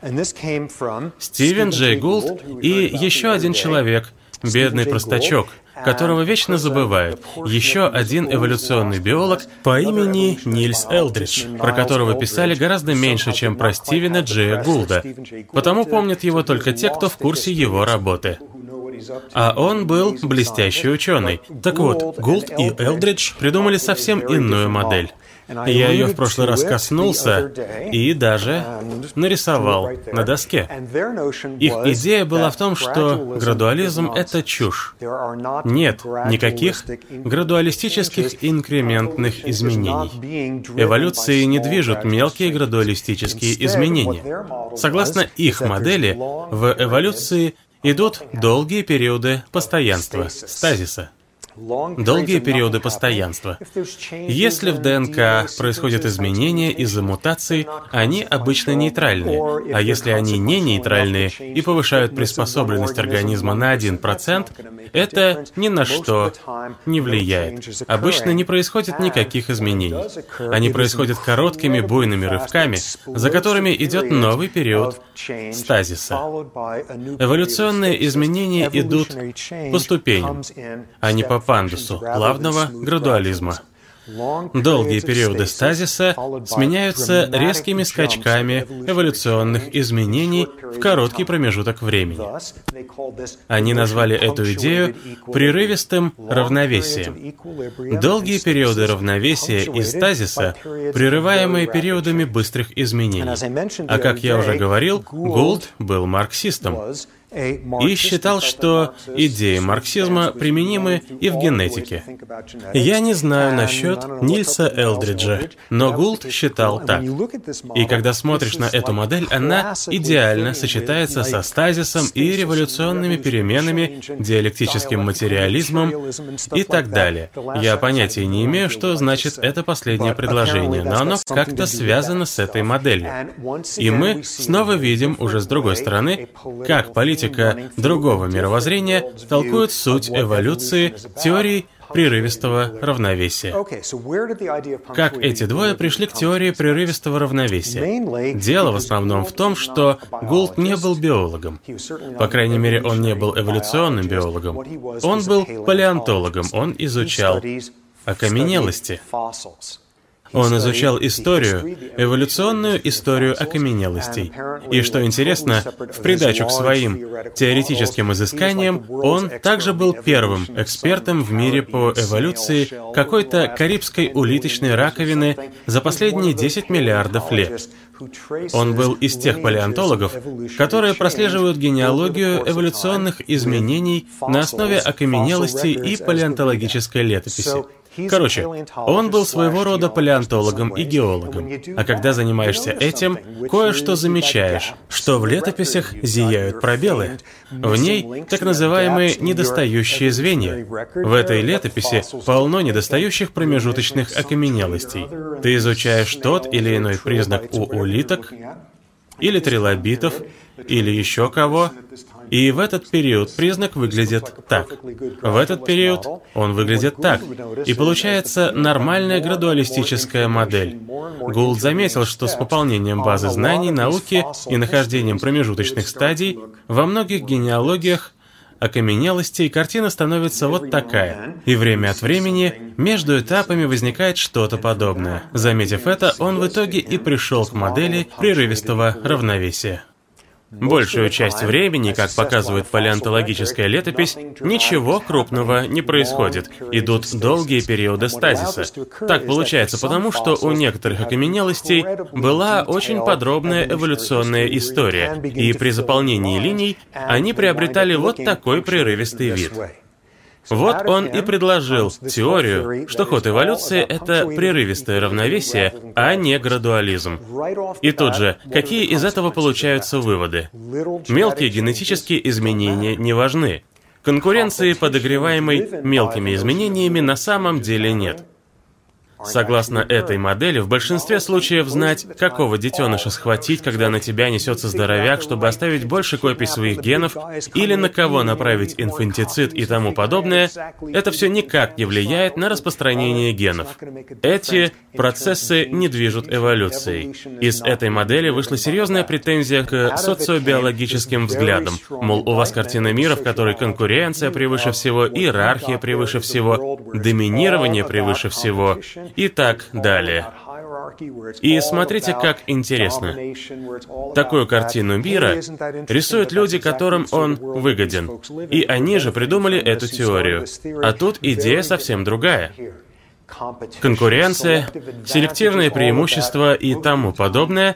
Стивен Джей Гулд и еще один человек, бедный простачок, которого вечно забывают. Еще один эволюционный биолог по имени Нильс Элдридж, про которого писали гораздо меньше, чем про Стивена Джея Гулда. Потому помнят его только те, кто в курсе его работы. А он был блестящий ученый. Так вот, Гулд и Элдридж придумали совсем иную модель. Я ее в прошлый раз коснулся и даже нарисовал на доске. Их идея была в том, что градуализм — это чушь. Нет никаких градуалистических инкрементных изменений. Эволюции не движут мелкие градуалистические изменения. Согласно их модели, в эволюции идут долгие периоды постоянства, стазиса. Долгие периоды постоянства. Если в ДНК происходят изменения из-за мутаций, они обычно нейтральные, а если они не нейтральные и повышают приспособленность организма на 1%, это ни на что не влияет. Обычно не происходит никаких изменений. Они происходят короткими буйными рывками, за которыми идет новый период стазиса. Эволюционные изменения идут по ступеням, а не по пандусу плавного градуализма. Долгие периоды стазиса сменяются резкими скачками эволюционных изменений в короткий промежуток времени. Они назвали эту идею прерывистым равновесием. Долгие периоды равновесия и стазиса, прерываемые периодами быстрых изменений. А как я уже говорил, Гулд был марксистом и считал, что идеи марксизма применимы и в генетике. Я не знаю насчет Нильса Элдриджа, но Гулд считал так. И когда смотришь на эту модель, она идеально сочетается со стазисом и революционными переменами, диалектическим материализмом и так далее. Я понятия не имею, что значит это последнее предложение, но оно как-то связано с этой моделью. И мы снова видим уже с другой стороны, как политика политика другого мировоззрения толкует суть эволюции теорий прерывистого равновесия. Как эти двое пришли к теории прерывистого равновесия? Дело в основном в том, что Гулд не был биологом. По крайней мере, он не был эволюционным биологом. Он был палеонтологом, он изучал окаменелости. Он изучал историю, эволюционную историю окаменелостей. И что интересно, в придачу к своим теоретическим изысканиям, он также был первым экспертом в мире по эволюции какой-то карибской улиточной раковины за последние 10 миллиардов лет. Он был из тех палеонтологов, которые прослеживают генеалогию эволюционных изменений на основе окаменелостей и палеонтологической летописи. Короче, он был своего рода палеонтологом и геологом. А когда занимаешься этим, кое-что замечаешь, что в летописях зияют пробелы. В ней так называемые недостающие звенья. В этой летописи полно недостающих промежуточных окаменелостей. Ты изучаешь тот или иной признак у улиток, или трилобитов, или еще кого, и в этот период признак выглядит так. В этот период он выглядит так. И получается нормальная градуалистическая модель. Гулд заметил, что с пополнением базы знаний, науки и нахождением промежуточных стадий во многих генеалогиях окаменелостей картина становится вот такая. И время от времени между этапами возникает что-то подобное. Заметив это, он в итоге и пришел к модели прерывистого равновесия. Большую часть времени, как показывает палеонтологическая летопись, ничего крупного не происходит. Идут долгие периоды стазиса. Так получается потому, что у некоторых окаменелостей была очень подробная эволюционная история, и при заполнении линий они приобретали вот такой прерывистый вид. Вот он и предложил теорию, что ход эволюции — это прерывистое равновесие, а не градуализм. И тут же, какие из этого получаются выводы? Мелкие генетические изменения не важны. Конкуренции, подогреваемой мелкими изменениями, на самом деле нет. Согласно этой модели, в большинстве случаев знать, какого детеныша схватить, когда на тебя несется здоровяк, чтобы оставить больше копий своих генов, или на кого направить инфантицид и тому подобное, это все никак не влияет на распространение генов. Эти процессы не движут эволюцией. Из этой модели вышла серьезная претензия к социобиологическим взглядам. Мол, у вас картина мира, в которой конкуренция превыше всего, иерархия превыше всего, доминирование превыше всего, и так далее. И смотрите, как интересно. Такую картину мира рисуют люди, которым он выгоден. И они же придумали эту теорию. А тут идея совсем другая конкуренция, селективные преимущества и тому подобное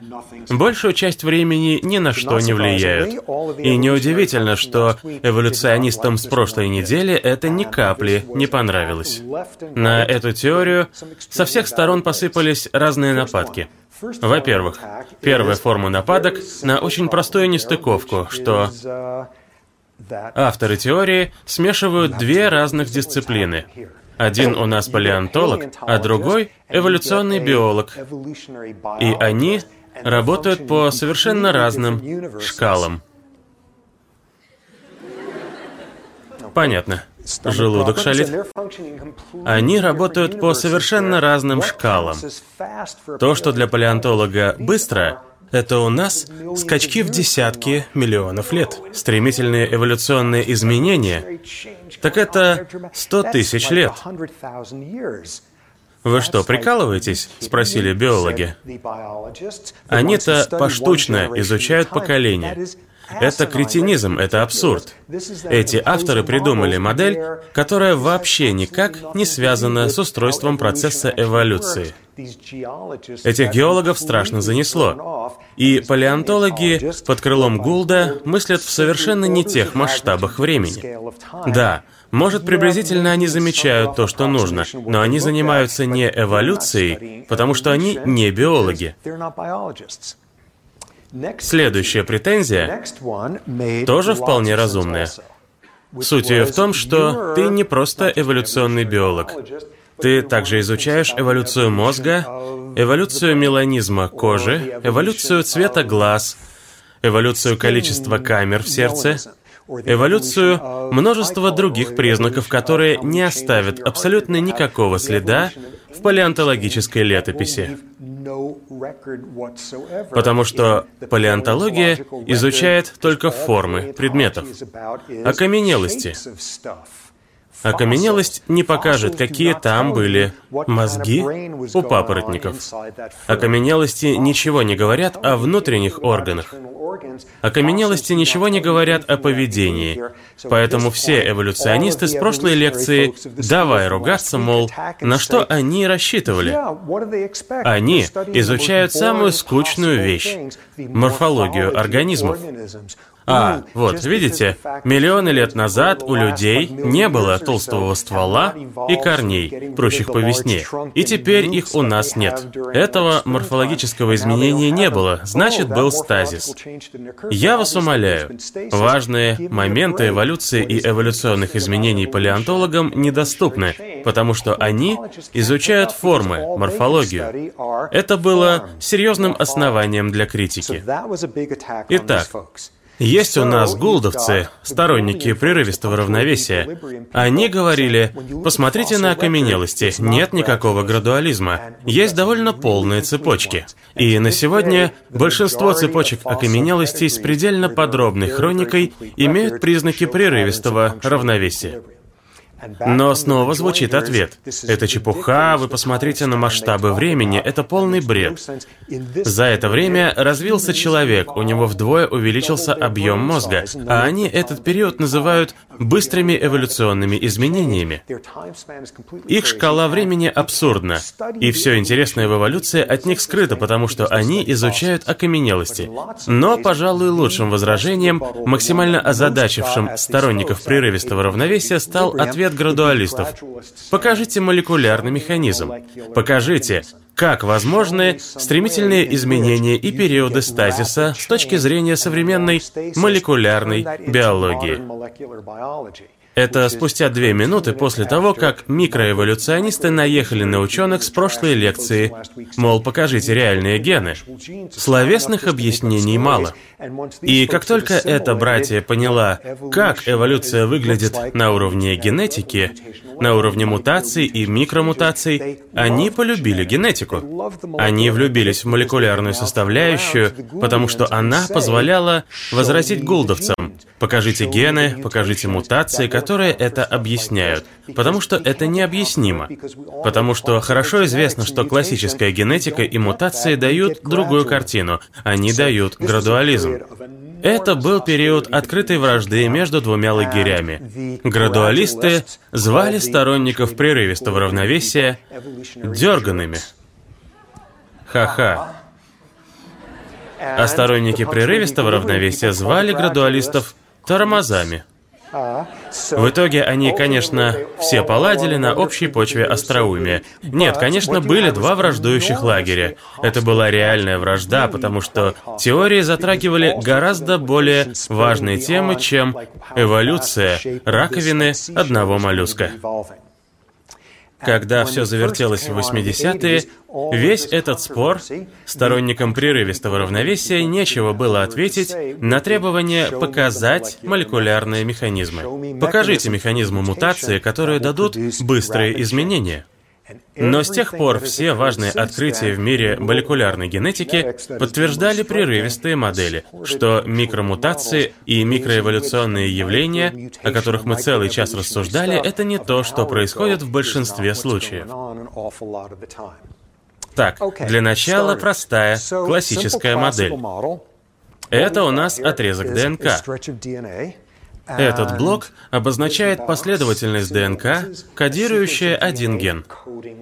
большую часть времени ни на что не влияют. И неудивительно, что эволюционистам с прошлой недели это ни капли не понравилось. На эту теорию со всех сторон посыпались разные нападки. Во-первых, первая форма нападок на очень простую нестыковку, что Авторы теории смешивают две разных дисциплины. Один у нас палеонтолог, а другой — эволюционный биолог. И они работают по совершенно разным шкалам. Понятно. Желудок шалит. Они работают по совершенно разным шкалам. То, что для палеонтолога быстро, это у нас скачки в десятки миллионов лет. Стремительные эволюционные изменения, так это 100 тысяч лет. «Вы что, прикалываетесь?» — спросили биологи. Они-то поштучно изучают поколения. Это кретинизм, это абсурд. Эти авторы придумали модель, которая вообще никак не связана с устройством процесса эволюции. Этих геологов страшно занесло. И палеонтологи под крылом Гулда мыслят в совершенно не тех масштабах времени. Да, может, приблизительно они замечают то, что нужно, но они занимаются не эволюцией, потому что они не биологи. Следующая претензия тоже вполне разумная. Суть ее в том, что ты не просто эволюционный биолог. Ты также изучаешь эволюцию мозга, эволюцию меланизма кожи, эволюцию цвета глаз, эволюцию количества камер в сердце, эволюцию множества других признаков, которые не оставят абсолютно никакого следа в палеонтологической летописи. Потому что палеонтология изучает только формы предметов, окаменелости. Окаменелость не покажет, какие там были мозги у папоротников. Окаменелости ничего не говорят о внутренних органах. Окаменелости ничего не говорят о поведении. Поэтому все эволюционисты с прошлой лекции «давай ругаться», мол, на что они рассчитывали? Они изучают самую скучную вещь — морфологию организмов. А, вот, видите, миллионы лет назад у людей не было толстого ствола и корней, прущих по весне, и теперь их у нас нет. Этого морфологического изменения не было, значит, был стазис. Я вас умоляю, важные моменты эволюции и эволюционных изменений палеонтологам недоступны, потому что они изучают формы, морфологию. Это было серьезным основанием для критики. Итак, есть у нас гулдовцы, сторонники прерывистого равновесия. Они говорили, посмотрите на окаменелости, нет никакого градуализма, есть довольно полные цепочки. И на сегодня большинство цепочек окаменелостей с предельно подробной хроникой имеют признаки прерывистого равновесия. Но снова звучит ответ. Это чепуха, вы посмотрите на масштабы времени, это полный бред. За это время развился человек, у него вдвое увеличился объем мозга, а они этот период называют быстрыми эволюционными изменениями. Их шкала времени абсурдна, и все интересное в эволюции от них скрыто, потому что они изучают окаменелости. Но, пожалуй, лучшим возражением, максимально озадачившим сторонников прерывистого равновесия, стал ответ градуалистов. Покажите молекулярный механизм. Покажите, как возможны стремительные изменения и периоды стазиса с точки зрения современной молекулярной биологии. Это спустя две минуты после того, как микроэволюционисты наехали на ученых с прошлой лекции, мол, покажите реальные гены. Словесных объяснений мало. И как только эта братья поняла, как эволюция выглядит на уровне генетики, на уровне мутаций и микромутаций, они полюбили генетику. Они влюбились в молекулярную составляющую, потому что она позволяла возразить гулдовцам. Покажите гены, покажите мутации, которые это объясняют. Потому что это необъяснимо. Потому что хорошо известно, что классическая генетика и мутации дают другую картину. Они дают градуализм. Это был период открытой вражды между двумя лагерями. Градуалисты звали сторонников прерывистого равновесия дерганными. Ха-ха. А сторонники прерывистого равновесия звали градуалистов тормозами. В итоге они, конечно, все поладили на общей почве остроумия. Нет, конечно, были два враждующих лагеря. Это была реальная вражда, потому что теории затрагивали гораздо более важные темы, чем эволюция раковины одного моллюска. Когда все завертелось в 80-е, весь этот спор, сторонникам прерывистого равновесия нечего было ответить на требование показать молекулярные механизмы. Покажите механизмы мутации, которые дадут быстрые изменения. Но с тех пор все важные открытия в мире молекулярной генетики подтверждали прерывистые модели, что микромутации и микроэволюционные явления, о которых мы целый час рассуждали, это не то, что происходит в большинстве случаев. Так, для начала простая классическая модель. Это у нас отрезок ДНК. Этот блок обозначает последовательность ДНК, кодирующая один ген.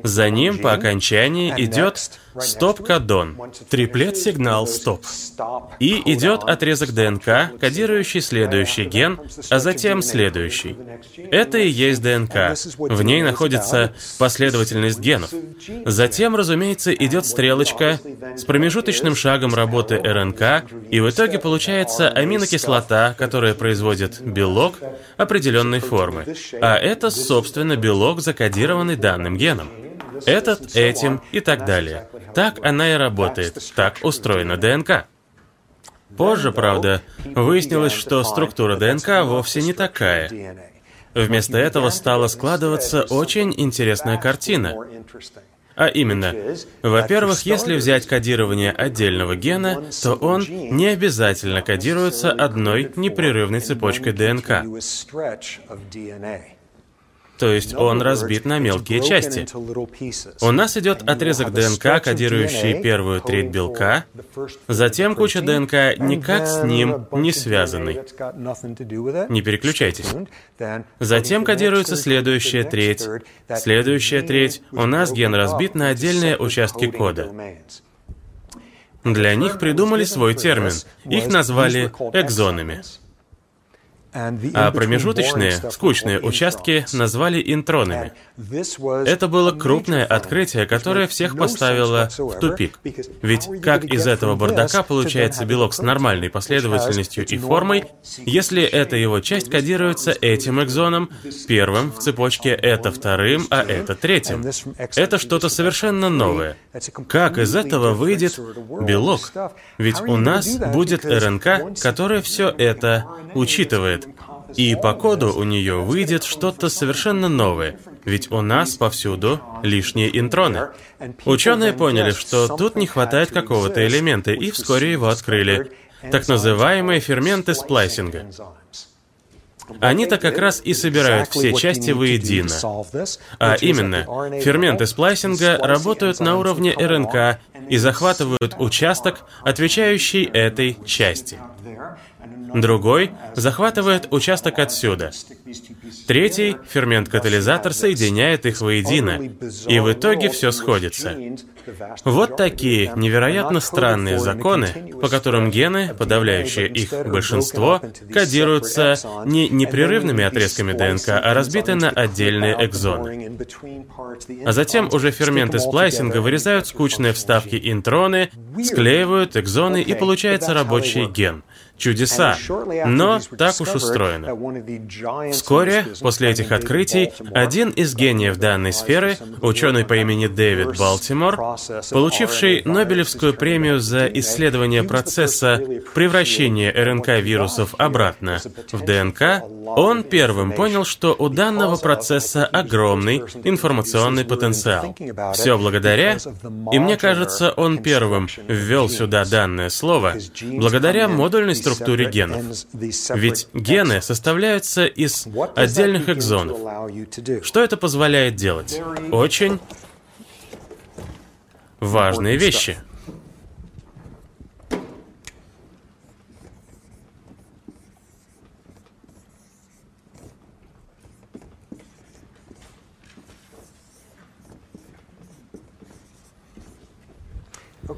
За ним по окончании идет стоп-кодон, триплет-сигнал стоп. И идет отрезок ДНК, кодирующий следующий ген, а затем следующий. Это и есть ДНК. В ней находится последовательность генов. Затем, разумеется, идет стрелочка с промежуточным шагом работы РНК, и в итоге получается аминокислота, которая производит белок определенной формы. А это, собственно, белок, закодированный данным геном этот этим и так далее. Так она и работает, так устроена ДНК. Позже, правда, выяснилось, что структура ДНК вовсе не такая. Вместо этого стала складываться очень интересная картина. А именно, во-первых, если взять кодирование отдельного гена, то он не обязательно кодируется одной непрерывной цепочкой ДНК то есть он разбит на мелкие части. У нас идет отрезок ДНК, кодирующий первую треть белка, затем куча ДНК никак с ним не связанной. Не переключайтесь. Затем кодируется следующая треть. Следующая треть. У нас ген разбит на отдельные участки кода. Для них придумали свой термин. Их назвали экзонами. А промежуточные, скучные участки назвали интронами. Это было крупное открытие, которое всех поставило в тупик. Ведь как из этого бардака получается белок с нормальной последовательностью и формой, если эта его часть кодируется этим экзоном, первым в цепочке это вторым, а это третьим. Это что-то совершенно новое. Как из этого выйдет белок? Ведь у нас будет РНК, которая все это учитывает. И по коду у нее выйдет что-то совершенно новое, ведь у нас повсюду лишние интроны. Ученые поняли, что тут не хватает какого-то элемента, и вскоре его открыли. Так называемые ферменты сплайсинга. Они-то как раз и собирают все части воедино. А именно, ферменты сплайсинга работают на уровне РНК и захватывают участок, отвечающий этой части. Другой захватывает участок отсюда. Третий, фермент-катализатор, соединяет их воедино, и в итоге все сходится. Вот такие невероятно странные законы, по которым гены, подавляющее их большинство, кодируются не непрерывными отрезками ДНК, а разбиты на отдельные экзоны. А затем уже ферменты сплайсинга вырезают скучные вставки интроны, склеивают экзоны и получается рабочий ген — чудеса, но так уж устроено. Вскоре, после этих открытий, один из гениев данной сферы, ученый по имени Дэвид Балтимор, получивший Нобелевскую премию за исследование процесса превращения РНК-вирусов обратно в ДНК, он первым понял, что у данного процесса огромный информационный потенциал. Все благодаря, и мне кажется, он первым ввел сюда данное слово, благодаря модульной структуре генов. Ведь гены составляются из отдельных экзонов. Что это позволяет делать? Очень важные вещи.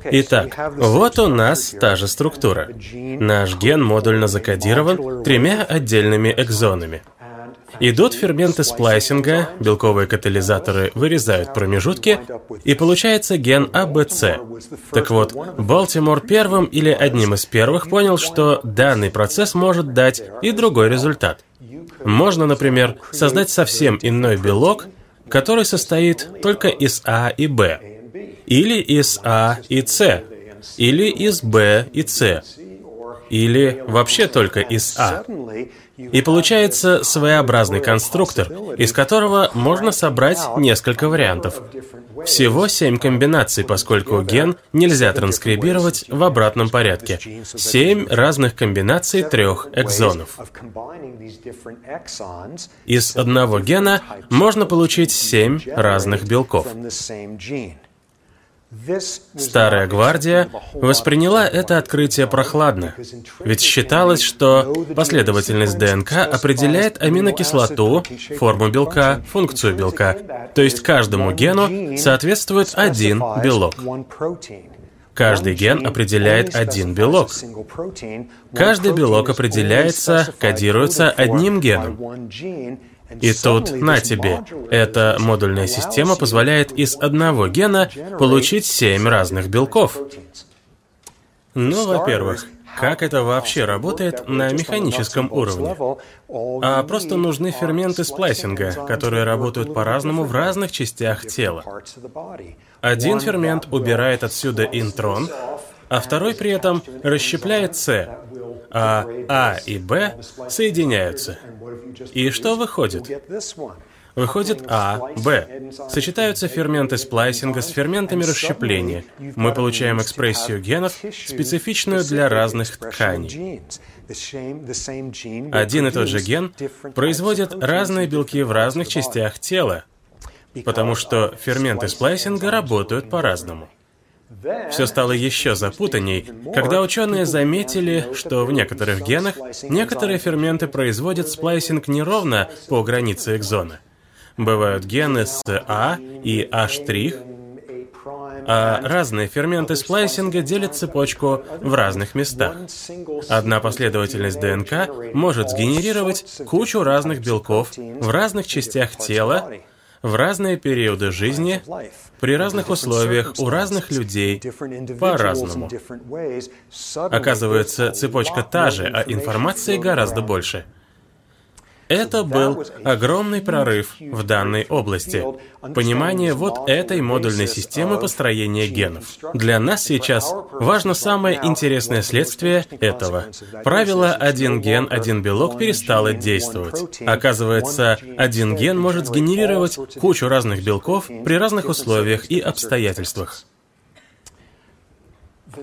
Итак, вот у нас та же структура. Наш ген модульно закодирован тремя отдельными экзонами. Идут ферменты сплайсинга, белковые катализаторы вырезают промежутки, и получается ген АБЦ. Так вот, Балтимор первым или одним из первых понял, что данный процесс может дать и другой результат. Можно, например, создать совсем иной белок, который состоит только из А и Б, или из А и С, или из Б и С, или вообще только из А. И получается своеобразный конструктор, из которого можно собрать несколько вариантов. Всего семь комбинаций, поскольку ген нельзя транскрибировать в обратном порядке. Семь разных комбинаций трех экзонов. Из одного гена можно получить семь разных белков. Старая гвардия восприняла это открытие прохладно, ведь считалось, что последовательность ДНК определяет аминокислоту, форму белка, функцию белка, то есть каждому гену соответствует один белок. Каждый ген определяет один белок. Каждый белок определяется, кодируется одним геном. И тут, на тебе, эта модульная система позволяет из одного гена получить семь разных белков. Ну, во-первых, как это вообще работает на механическом уровне? А просто нужны ферменты сплайсинга, которые работают по-разному в разных частях тела. Один фермент убирает отсюда интрон, а второй при этом расщепляет С, а А и Б соединяются. И что выходит? Выходит А, Б. Сочетаются ферменты сплайсинга с ферментами расщепления. Мы получаем экспрессию генов, специфичную для разных тканей. Один и тот же ген производит разные белки в разных частях тела, потому что ферменты сплайсинга работают по-разному. Все стало еще запутанней, когда ученые заметили, что в некоторых генах некоторые ферменты производят сплайсинг неровно по границе экзона. Бывают гены с А и А', а разные ферменты сплайсинга делят цепочку в разных местах. Одна последовательность ДНК может сгенерировать кучу разных белков в разных частях тела, в разные периоды жизни, при разных условиях, у разных людей, по-разному. Оказывается, цепочка та же, а информации гораздо больше. Это был огромный прорыв в данной области. Понимание вот этой модульной системы построения генов. Для нас сейчас важно самое интересное следствие этого. Правило «один ген, один белок» перестало действовать. Оказывается, один ген может сгенерировать кучу разных белков при разных условиях и обстоятельствах.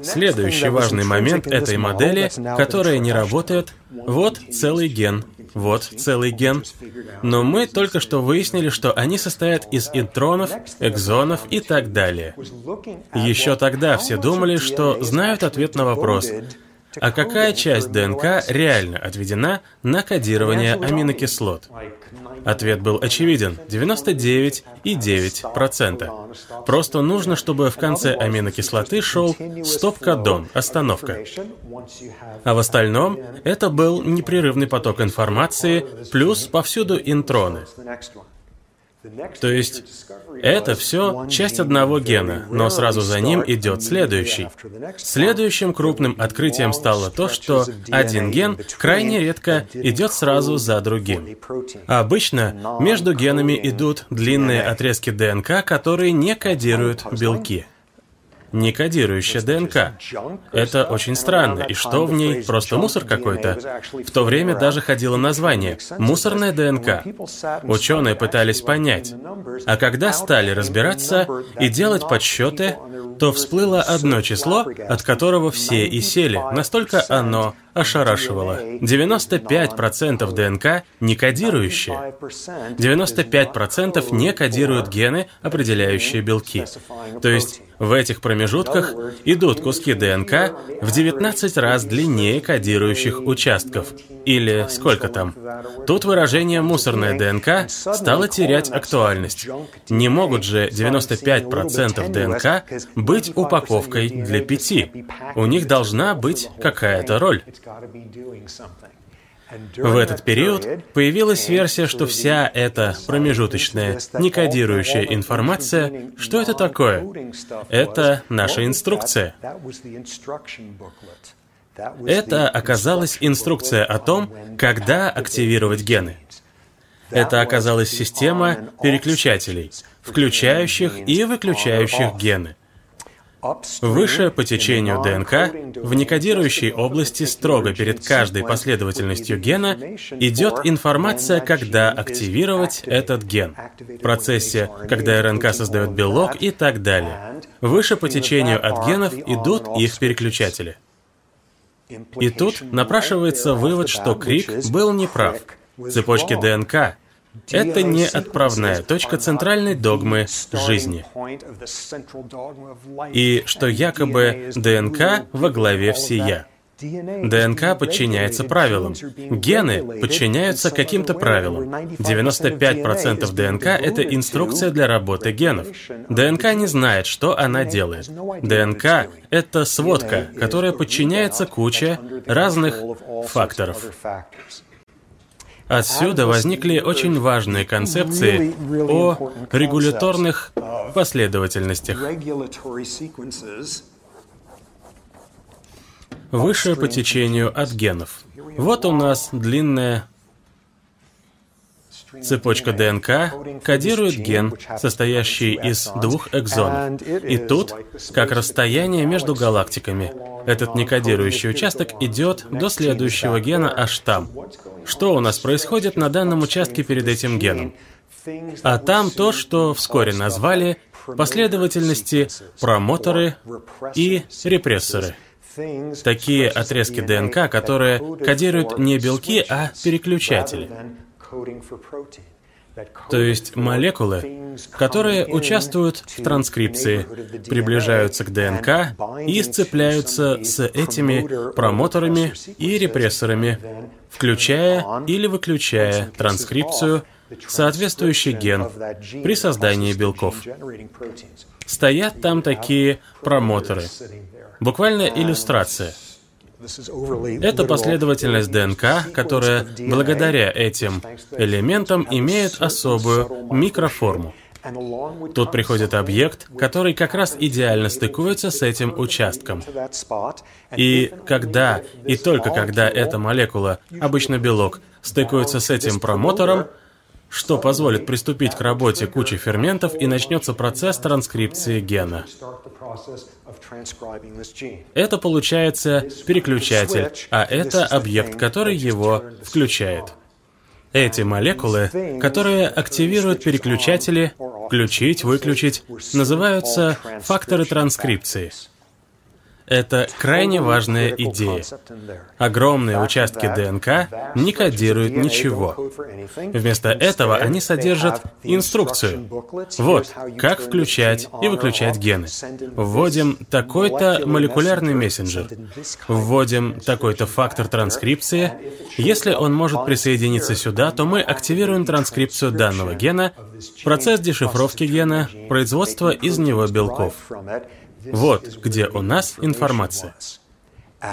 Следующий важный момент этой модели, которая не работает, вот целый ген, вот целый ген. Но мы только что выяснили, что они состоят из интронов, экзонов и так далее. Еще тогда все думали, что знают ответ на вопрос, а какая часть ДНК реально отведена на кодирование аминокислот? Ответ был очевиден – 99,9%. Просто нужно, чтобы в конце аминокислоты шел стоп-кодон, остановка. А в остальном это был непрерывный поток информации, плюс повсюду интроны. То есть это все часть одного гена, но сразу за ним идет следующий. Следующим крупным открытием стало то, что один ген крайне редко идет сразу за другим. обычно между генами идут длинные отрезки ДНК, которые не кодируют белки не кодирующая ДНК. Это очень странно, и что в ней? Просто мусор какой-то? В то время даже ходило название «мусорная ДНК». Ученые пытались понять. А когда стали разбираться и делать подсчеты, то всплыло одно число, от которого все и сели, настолько оно ошарашивало. 95% ДНК не кодирующие. 95% не кодируют гены, определяющие белки. То есть В этих промежутках идут куски ДНК в 19 раз длиннее кодирующих участков. Или сколько там? Тут выражение «мусорная ДНК» стало терять актуальность. Не могут же 95% ДНК быть упаковкой для пяти. У них должна быть какая-то роль. В этот период появилась версия, что вся эта промежуточная, некодирующая информация, что это такое? Это наша инструкция. Это оказалась инструкция о том, когда активировать гены. Это оказалась система переключателей, включающих и выключающих гены. Выше по течению ДНК, в некодирующей области строго перед каждой последовательностью гена идет информация, когда активировать этот ген, в процессе, когда РНК создает белок и так далее. Выше по течению от генов идут их переключатели. И тут напрашивается вывод, что Крик был неправ. Цепочки ДНК это не отправная точка центральной догмы жизни. И что якобы ДНК во главе всея. ДНК подчиняется правилам. Гены подчиняются каким-то правилам. 95% ДНК — это инструкция для работы генов. ДНК не знает, что она делает. ДНК — это сводка, которая подчиняется куче разных факторов. Отсюда возникли очень важные концепции о регуляторных последовательностях. Выше по течению от генов. Вот у нас длинная Цепочка ДНК кодирует ген, состоящий из двух экзонов. И тут, как расстояние между галактиками, этот некодирующий участок идет до следующего гена аж там. Что у нас происходит на данном участке перед этим геном? А там то, что вскоре назвали последовательности промоторы и репрессоры. Такие отрезки ДНК, которые кодируют не белки, а переключатели. То есть молекулы, которые участвуют в транскрипции, приближаются к ДНК и сцепляются с этими промоторами и репрессорами, включая или выключая транскрипцию, соответствующий ген при создании белков. Стоят там такие промоторы. Буквально иллюстрация – это последовательность ДНК, которая благодаря этим элементам имеет особую микроформу. Тут приходит объект, который как раз идеально стыкуется с этим участком. И когда, и только когда эта молекула, обычно белок, стыкуется с этим промотором, что позволит приступить к работе кучи ферментов и начнется процесс транскрипции гена. Это получается переключатель, а это объект, который его включает. Эти молекулы, которые активируют переключатели, включить, выключить, называются факторы транскрипции. Это крайне важная идея. Огромные участки ДНК не кодируют ничего. Вместо этого они содержат инструкцию. Вот, как включать и выключать гены. Вводим такой-то молекулярный мессенджер. Вводим такой-то фактор транскрипции. Если он может присоединиться сюда, то мы активируем транскрипцию данного гена, процесс дешифровки гена, производство из него белков. Вот где у нас информация.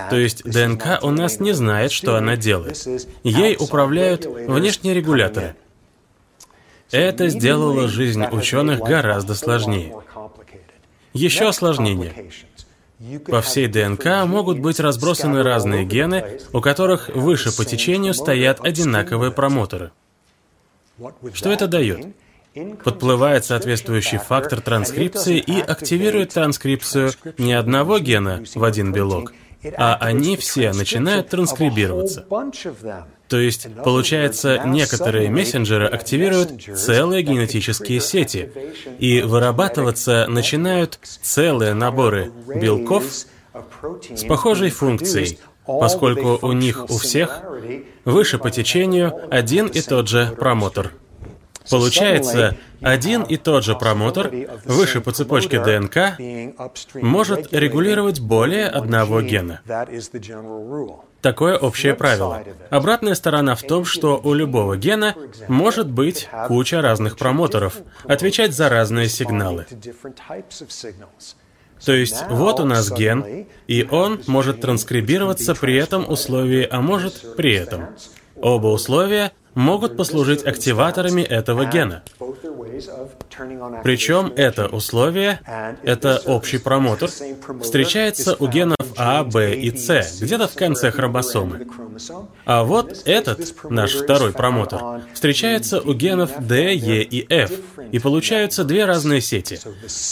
То есть ДНК у нас не знает, что она делает. Ей управляют внешние регуляторы. Это сделало жизнь ученых гораздо сложнее. Еще осложнение. По всей ДНК могут быть разбросаны разные гены, у которых выше по течению стоят одинаковые промоторы. Что это дает? Подплывает соответствующий фактор транскрипции и активирует транскрипцию не одного гена в один белок, а они все начинают транскрибироваться. То есть, получается, некоторые мессенджеры активируют целые генетические сети, и вырабатываться начинают целые наборы белков с похожей функцией, поскольку у них у всех выше по течению один и тот же промотор. Получается, один и тот же промотор выше по цепочке ДНК может регулировать более одного гена. Такое общее правило. Обратная сторона в том, что у любого гена может быть куча разных промоторов, отвечать за разные сигналы. То есть вот у нас ген, и он может транскрибироваться при этом условии, а может при этом. Оба условия могут послужить активаторами этого гена. Причем это условие, это общий промотор, встречается у генов А, Б и С, где-то в конце хромосомы. А вот этот, наш второй промотор, встречается у генов D, E и F, и получаются две разные сети.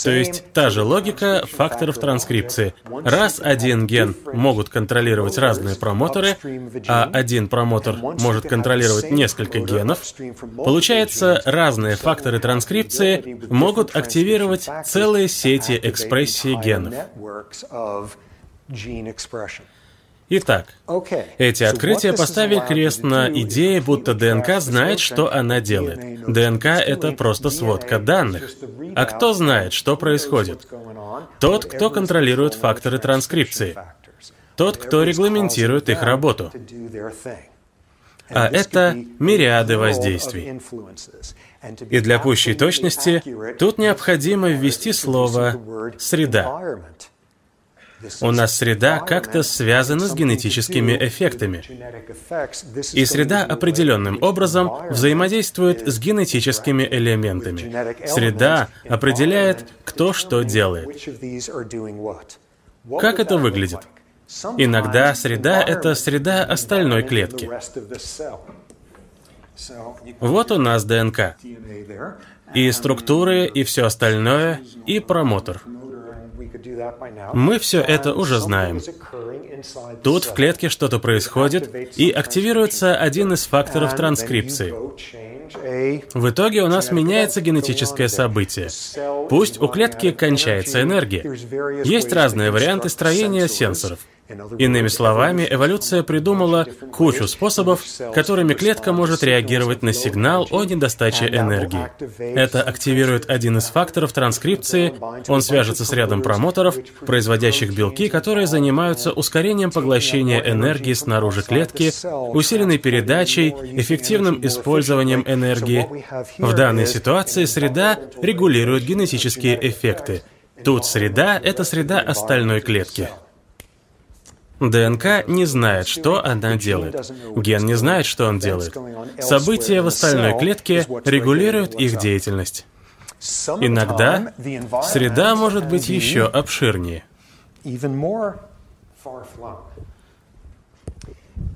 То есть та же логика факторов транскрипции. Раз один ген могут контролировать разные промоторы, а один промотор может контролировать несколько генов, получается разные факторы транскрипции могут активировать целые сети экспрессии генов. Итак, эти открытия поставили крест на идее, будто ДНК знает, что она делает. ДНК — это просто сводка данных. А кто знает, что происходит? Тот, кто контролирует факторы транскрипции. Тот, кто регламентирует их работу. А это мириады воздействий. И для пущей точности тут необходимо ввести слово «среда». У нас среда как-то связана с генетическими эффектами. И среда определенным образом взаимодействует с генетическими элементами. Среда определяет, кто что делает. Как это выглядит? Иногда среда — это среда остальной клетки. Вот у нас ДНК. И структуры, и все остальное, и промотор. Мы все это уже знаем. Тут в клетке что-то происходит, и активируется один из факторов транскрипции. В итоге у нас меняется генетическое событие. Пусть у клетки кончается энергия. Есть разные варианты строения сенсоров. Иными словами, эволюция придумала кучу способов, которыми клетка может реагировать на сигнал о недостаче энергии. Это активирует один из факторов транскрипции, он свяжется с рядом промоторов, производящих белки, которые занимаются ускорением поглощения энергии снаружи клетки, усиленной передачей, эффективным использованием энергии. В данной ситуации среда регулирует генетические эффекты. Тут среда — это среда остальной клетки. ДНК не знает, что она делает. Ген не знает, что он делает. События в остальной клетке регулируют их деятельность. Иногда среда может быть еще обширнее.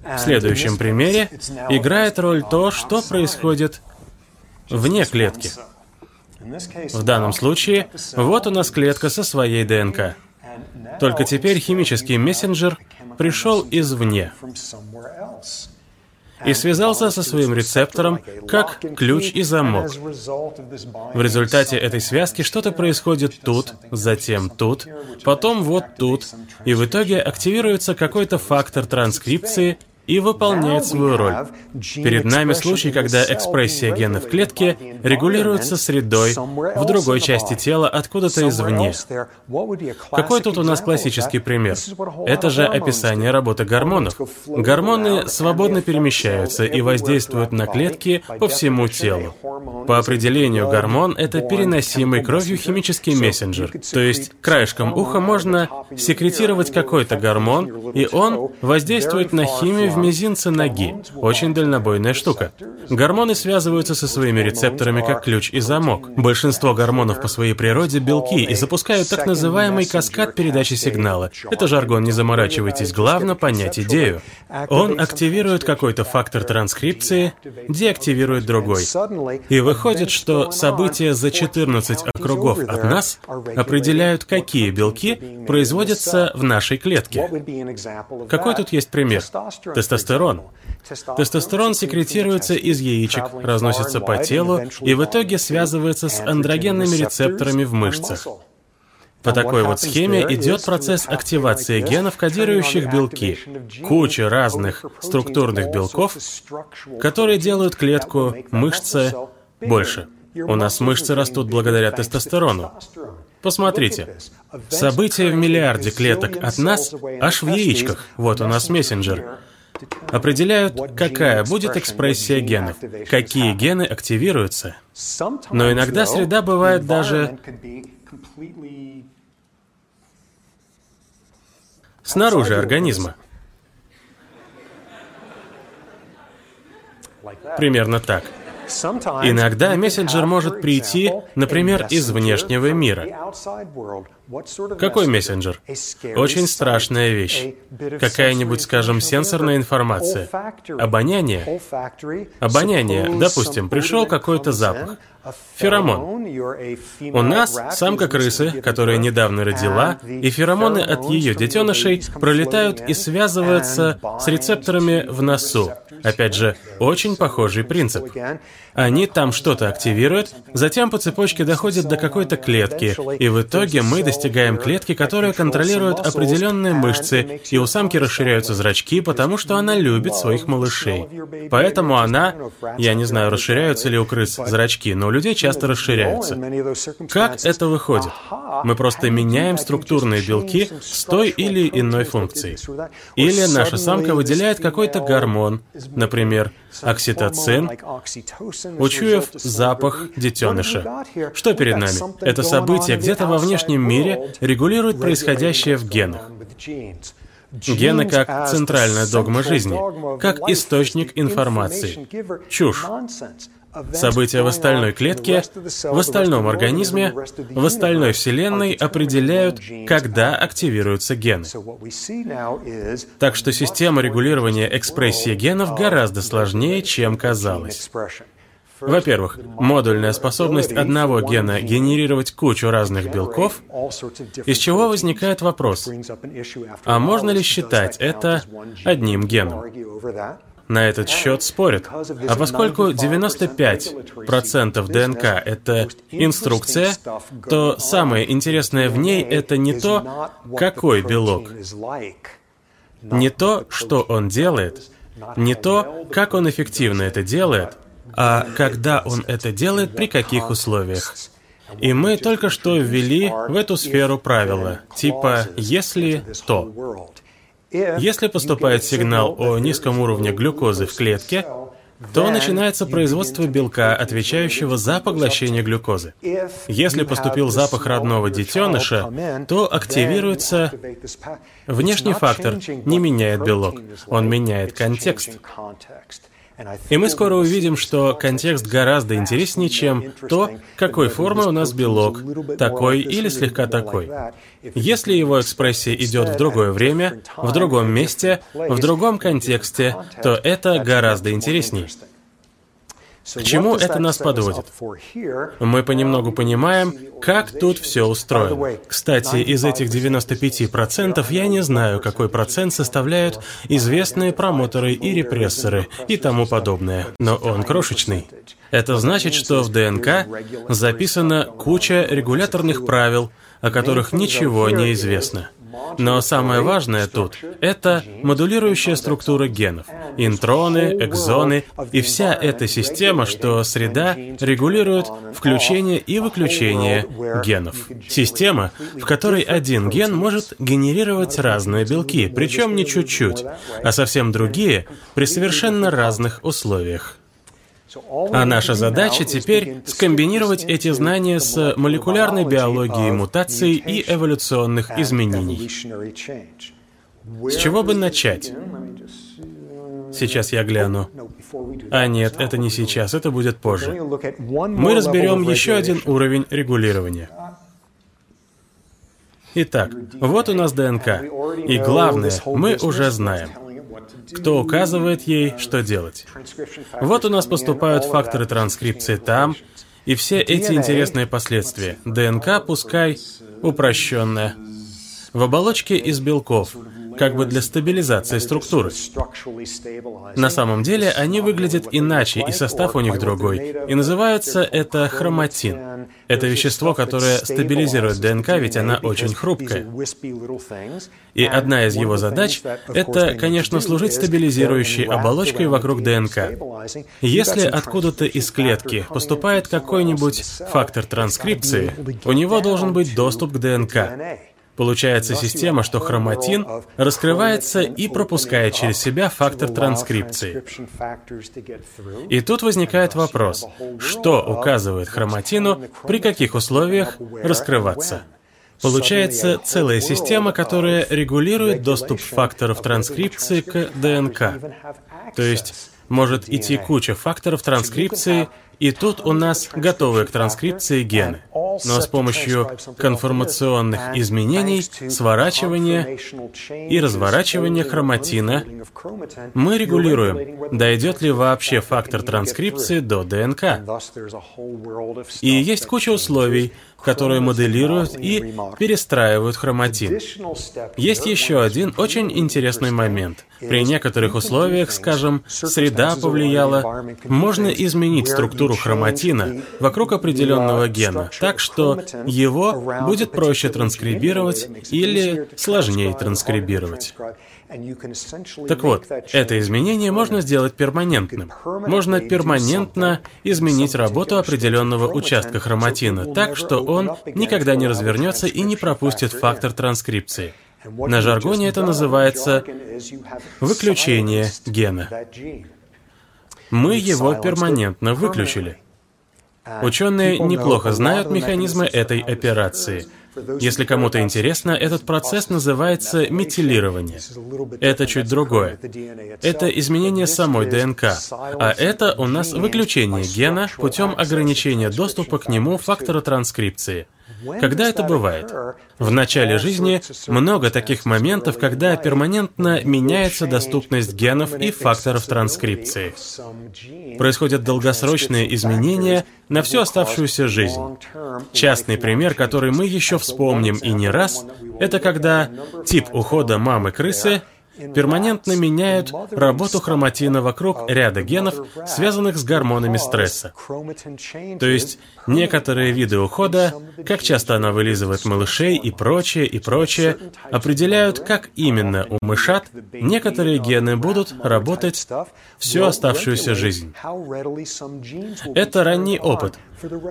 В следующем примере играет роль то, что происходит вне клетки. В данном случае, вот у нас клетка со своей ДНК. Только теперь химический мессенджер пришел извне и связался со своим рецептором как ключ и замок. В результате этой связки что-то происходит тут, затем тут, потом вот тут, и в итоге активируется какой-то фактор транскрипции, и выполняет свою роль. Перед нами случай, когда экспрессия гена в клетке регулируется средой в другой части тела откуда-то извне. Какой тут у нас классический пример? Это же описание работы гормонов. Гормоны свободно перемещаются и воздействуют на клетки по всему телу. По определению гормон — это переносимый кровью химический мессенджер. То есть краешком уха можно секретировать какой-то гормон, и он воздействует на химию в мизинце ноги. Очень дальнобойная штука. Гормоны связываются со своими рецепторами как ключ и замок. Большинство гормонов по своей природе белки и запускают так называемый каскад передачи сигнала. Это жаргон, не заморачивайтесь, главное понять идею. Он активирует какой-то фактор транскрипции, деактивирует другой. И выходит, что события за 14 округов от нас определяют, какие белки производятся в нашей клетке. Какой тут есть пример? Тестостерон. Тестостерон секретируется из яичек, разносится по телу и в итоге связывается с андрогенными рецепторами в мышцах. По такой вот схеме идет процесс активации генов, кодирующих белки. Куча разных структурных белков, которые делают клетку, мышцы, больше. У нас мышцы растут благодаря тестостерону. Посмотрите. События в миллиарде клеток от нас, аж в яичках, вот у нас мессенджер, определяют, какая будет экспрессия генов, какие гены активируются. Но иногда среда бывает даже снаружи организма. Примерно так. Иногда мессенджер может прийти, например, из внешнего мира. Какой мессенджер? Очень страшная вещь. Какая-нибудь, скажем, сенсорная информация. Обоняние. Обоняние. Допустим, пришел какой-то запах. Феромон. У нас самка крысы, которая недавно родила, и феромоны от ее детенышей пролетают и связываются с рецепторами в носу. Опять же, очень похожий принцип. Они там что-то активируют, затем по цепочке доходят до какой-то клетки, и в итоге мы достигаем клетки, которая контролирует определенные мышцы, и у самки расширяются зрачки, потому что она любит своих малышей. Поэтому она, я не знаю, расширяются ли у крыс зрачки, но у людей часто расширяются. Как это выходит? Мы просто меняем структурные белки с той или иной функцией. Или наша самка выделяет какой-то гормон, например, окситоцин, учуяв запах детеныша. Что перед нами? Это событие где-то во внешнем мире регулирует происходящее в генах. Гены как центральная догма жизни, как источник информации. Чушь. События в остальной клетке, в остальном организме, в остальной Вселенной определяют, когда активируются гены. Так что система регулирования экспрессии генов гораздо сложнее, чем казалось. Во-первых, модульная способность одного гена генерировать кучу разных белков, из чего возникает вопрос, а можно ли считать это одним геном? На этот счет спорят. А поскольку 95% ДНК — это инструкция, то самое интересное в ней — это не то, какой белок, не то, что он делает, не то, как он эффективно это делает, а когда он это делает, при каких условиях. И мы только что ввели в эту сферу правила, типа «если то». Если поступает сигнал о низком уровне глюкозы в клетке, то начинается производство белка, отвечающего за поглощение глюкозы. Если поступил запах родного детеныша, то активируется внешний фактор, не меняет белок, он меняет контекст. И мы скоро увидим, что контекст гораздо интереснее, чем то, какой формы у нас белок, такой или слегка такой. Если его экспрессия идет в другое время, в другом месте, в другом контексте, то это гораздо интереснее. К чему это нас подводит? Мы понемногу понимаем, как тут все устроено. Кстати, из этих 95% я не знаю, какой процент составляют известные промоторы и репрессоры и тому подобное, но он крошечный. Это значит, что в ДНК записана куча регуляторных правил, о которых ничего не известно. Но самое важное тут — это модулирующая структура генов, интроны, экзоны и вся эта система, что среда регулирует включение и выключение генов. Система, в которой один ген может генерировать разные белки, причем не чуть-чуть, а совсем другие при совершенно разных условиях. А наша задача теперь скомбинировать эти знания с молекулярной биологией мутаций и эволюционных изменений. С чего бы начать? Сейчас я гляну. А нет, это не сейчас, это будет позже. Мы разберем еще один уровень регулирования. Итак, вот у нас ДНК. И главное, мы уже знаем кто указывает ей, что делать. Вот у нас поступают факторы транскрипции там, и все эти интересные последствия. ДНК, пускай упрощенная, в оболочке из белков, как бы для стабилизации структуры. На самом деле они выглядят иначе, и состав у них другой. И называется это хроматин. Это вещество, которое стабилизирует ДНК, ведь она очень хрупкая. И одна из его задач — это, конечно, служить стабилизирующей оболочкой вокруг ДНК. Если откуда-то из клетки поступает какой-нибудь фактор транскрипции, у него должен быть доступ к ДНК. Получается система, что хроматин раскрывается и пропускает через себя фактор транскрипции. И тут возникает вопрос, что указывает хроматину, при каких условиях раскрываться? Получается целая система, которая регулирует доступ факторов транскрипции к ДНК. То есть может идти куча факторов транскрипции, и тут у нас готовые к транскрипции гены. Но с помощью конформационных изменений, сворачивания и разворачивания хроматина мы регулируем, дойдет ли вообще фактор транскрипции до ДНК. И есть куча условий, которые моделируют и перестраивают хроматин. Есть еще один очень интересный момент. При некоторых условиях, скажем, среда повлияла, можно изменить структуру хроматина вокруг определенного гена, так что его будет проще транскрибировать или сложнее транскрибировать. Так вот, это изменение можно сделать перманентным. Можно перманентно изменить работу определенного участка хроматина так, что он никогда не развернется и не пропустит фактор транскрипции. На жаргоне это называется выключение гена. Мы его перманентно выключили. Ученые неплохо знают механизмы этой операции – если кому-то интересно, этот процесс называется метилирование. Это чуть другое. Это изменение самой ДНК, а это у нас выключение гена путем ограничения доступа к нему фактора транскрипции. Когда это бывает? В начале жизни много таких моментов, когда перманентно меняется доступность генов и факторов транскрипции. Происходят долгосрочные изменения на всю оставшуюся жизнь. Частный пример, который мы еще вспомним и не раз, это когда тип ухода мамы крысы перманентно меняют работу хроматина вокруг ряда генов, связанных с гормонами стресса. То есть некоторые виды ухода, как часто она вылизывает малышей и прочее, и прочее, определяют, как именно у мышат некоторые гены будут работать всю оставшуюся жизнь. Это ранний опыт,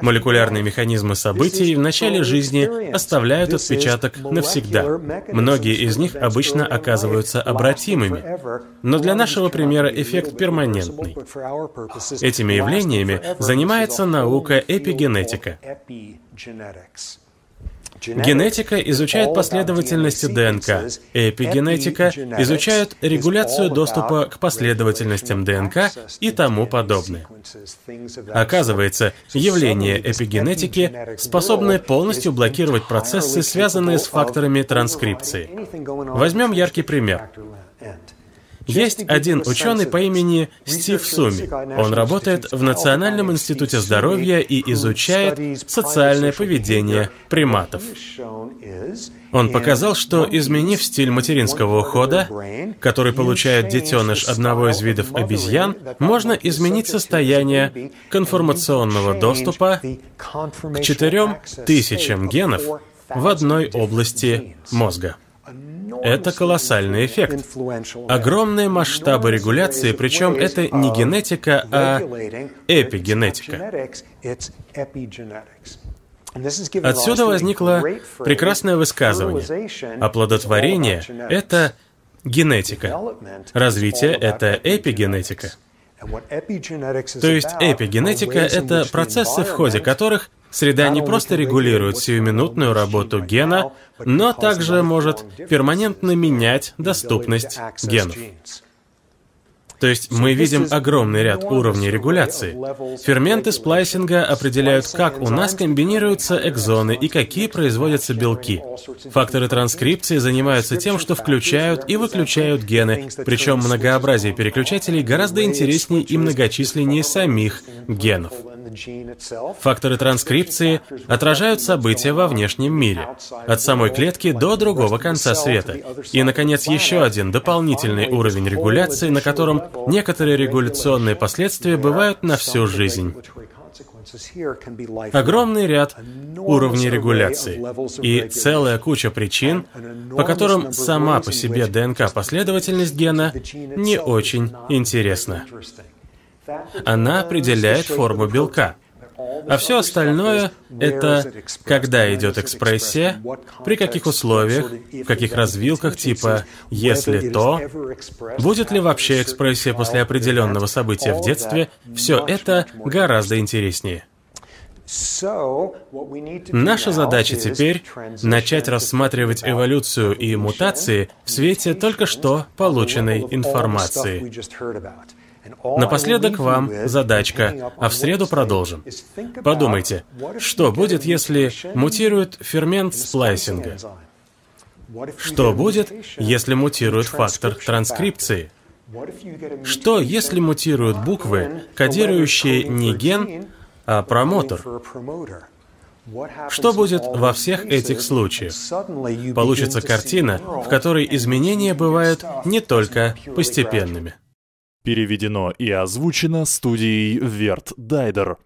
Молекулярные механизмы событий в начале жизни оставляют отпечаток навсегда. Многие из них обычно оказываются обратимыми, но для нашего примера эффект перманентный. Этими явлениями занимается наука эпигенетика. Генетика изучает последовательности ДНК, эпигенетика изучает регуляцию доступа к последовательностям ДНК и тому подобное. Оказывается, явления эпигенетики способны полностью блокировать процессы, связанные с факторами транскрипции. Возьмем яркий пример. Есть один ученый по имени Стив Суми. Он работает в Национальном институте здоровья и изучает социальное поведение приматов. Он показал, что изменив стиль материнского ухода, который получает детеныш одного из видов обезьян, можно изменить состояние конформационного доступа к четырем тысячам генов в одной области мозга. Это колоссальный эффект. Огромные масштабы регуляции, причем это не генетика, а эпигенетика. Отсюда возникло прекрасное высказывание. Оплодотворение — это генетика. Развитие — это эпигенетика. То есть эпигенетика — это процессы, в ходе которых Среда не просто регулирует сиюминутную работу гена, но также может перманентно менять доступность генов. То есть мы видим огромный ряд уровней регуляции. Ферменты сплайсинга определяют, как у нас комбинируются экзоны и какие производятся белки. Факторы транскрипции занимаются тем, что включают и выключают гены, причем многообразие переключателей гораздо интереснее и многочисленнее самих генов. Факторы транскрипции отражают события во внешнем мире, от самой клетки до другого конца света. И, наконец, еще один дополнительный уровень регуляции, на котором некоторые регуляционные последствия бывают на всю жизнь. Огромный ряд уровней регуляции и целая куча причин, по которым сама по себе ДНК-последовательность гена не очень интересна. Она определяет форму белка, а все остальное — это когда идет экспрессия, при каких условиях, в каких развилках, типа «если то», будет ли вообще экспрессия после определенного события в детстве, все это гораздо интереснее. Наша задача теперь — начать рассматривать эволюцию и мутации в свете только что полученной информации. Напоследок вам задачка, а в среду продолжим. Подумайте, что будет, если мутирует фермент сплайсинга? Что будет, если мутирует фактор транскрипции? Что, если мутируют буквы, кодирующие не ген, а промотор? Что будет во всех этих случаях? Получится картина, в которой изменения бывают не только постепенными. Переведено и озвучено студией Верт Дайдер.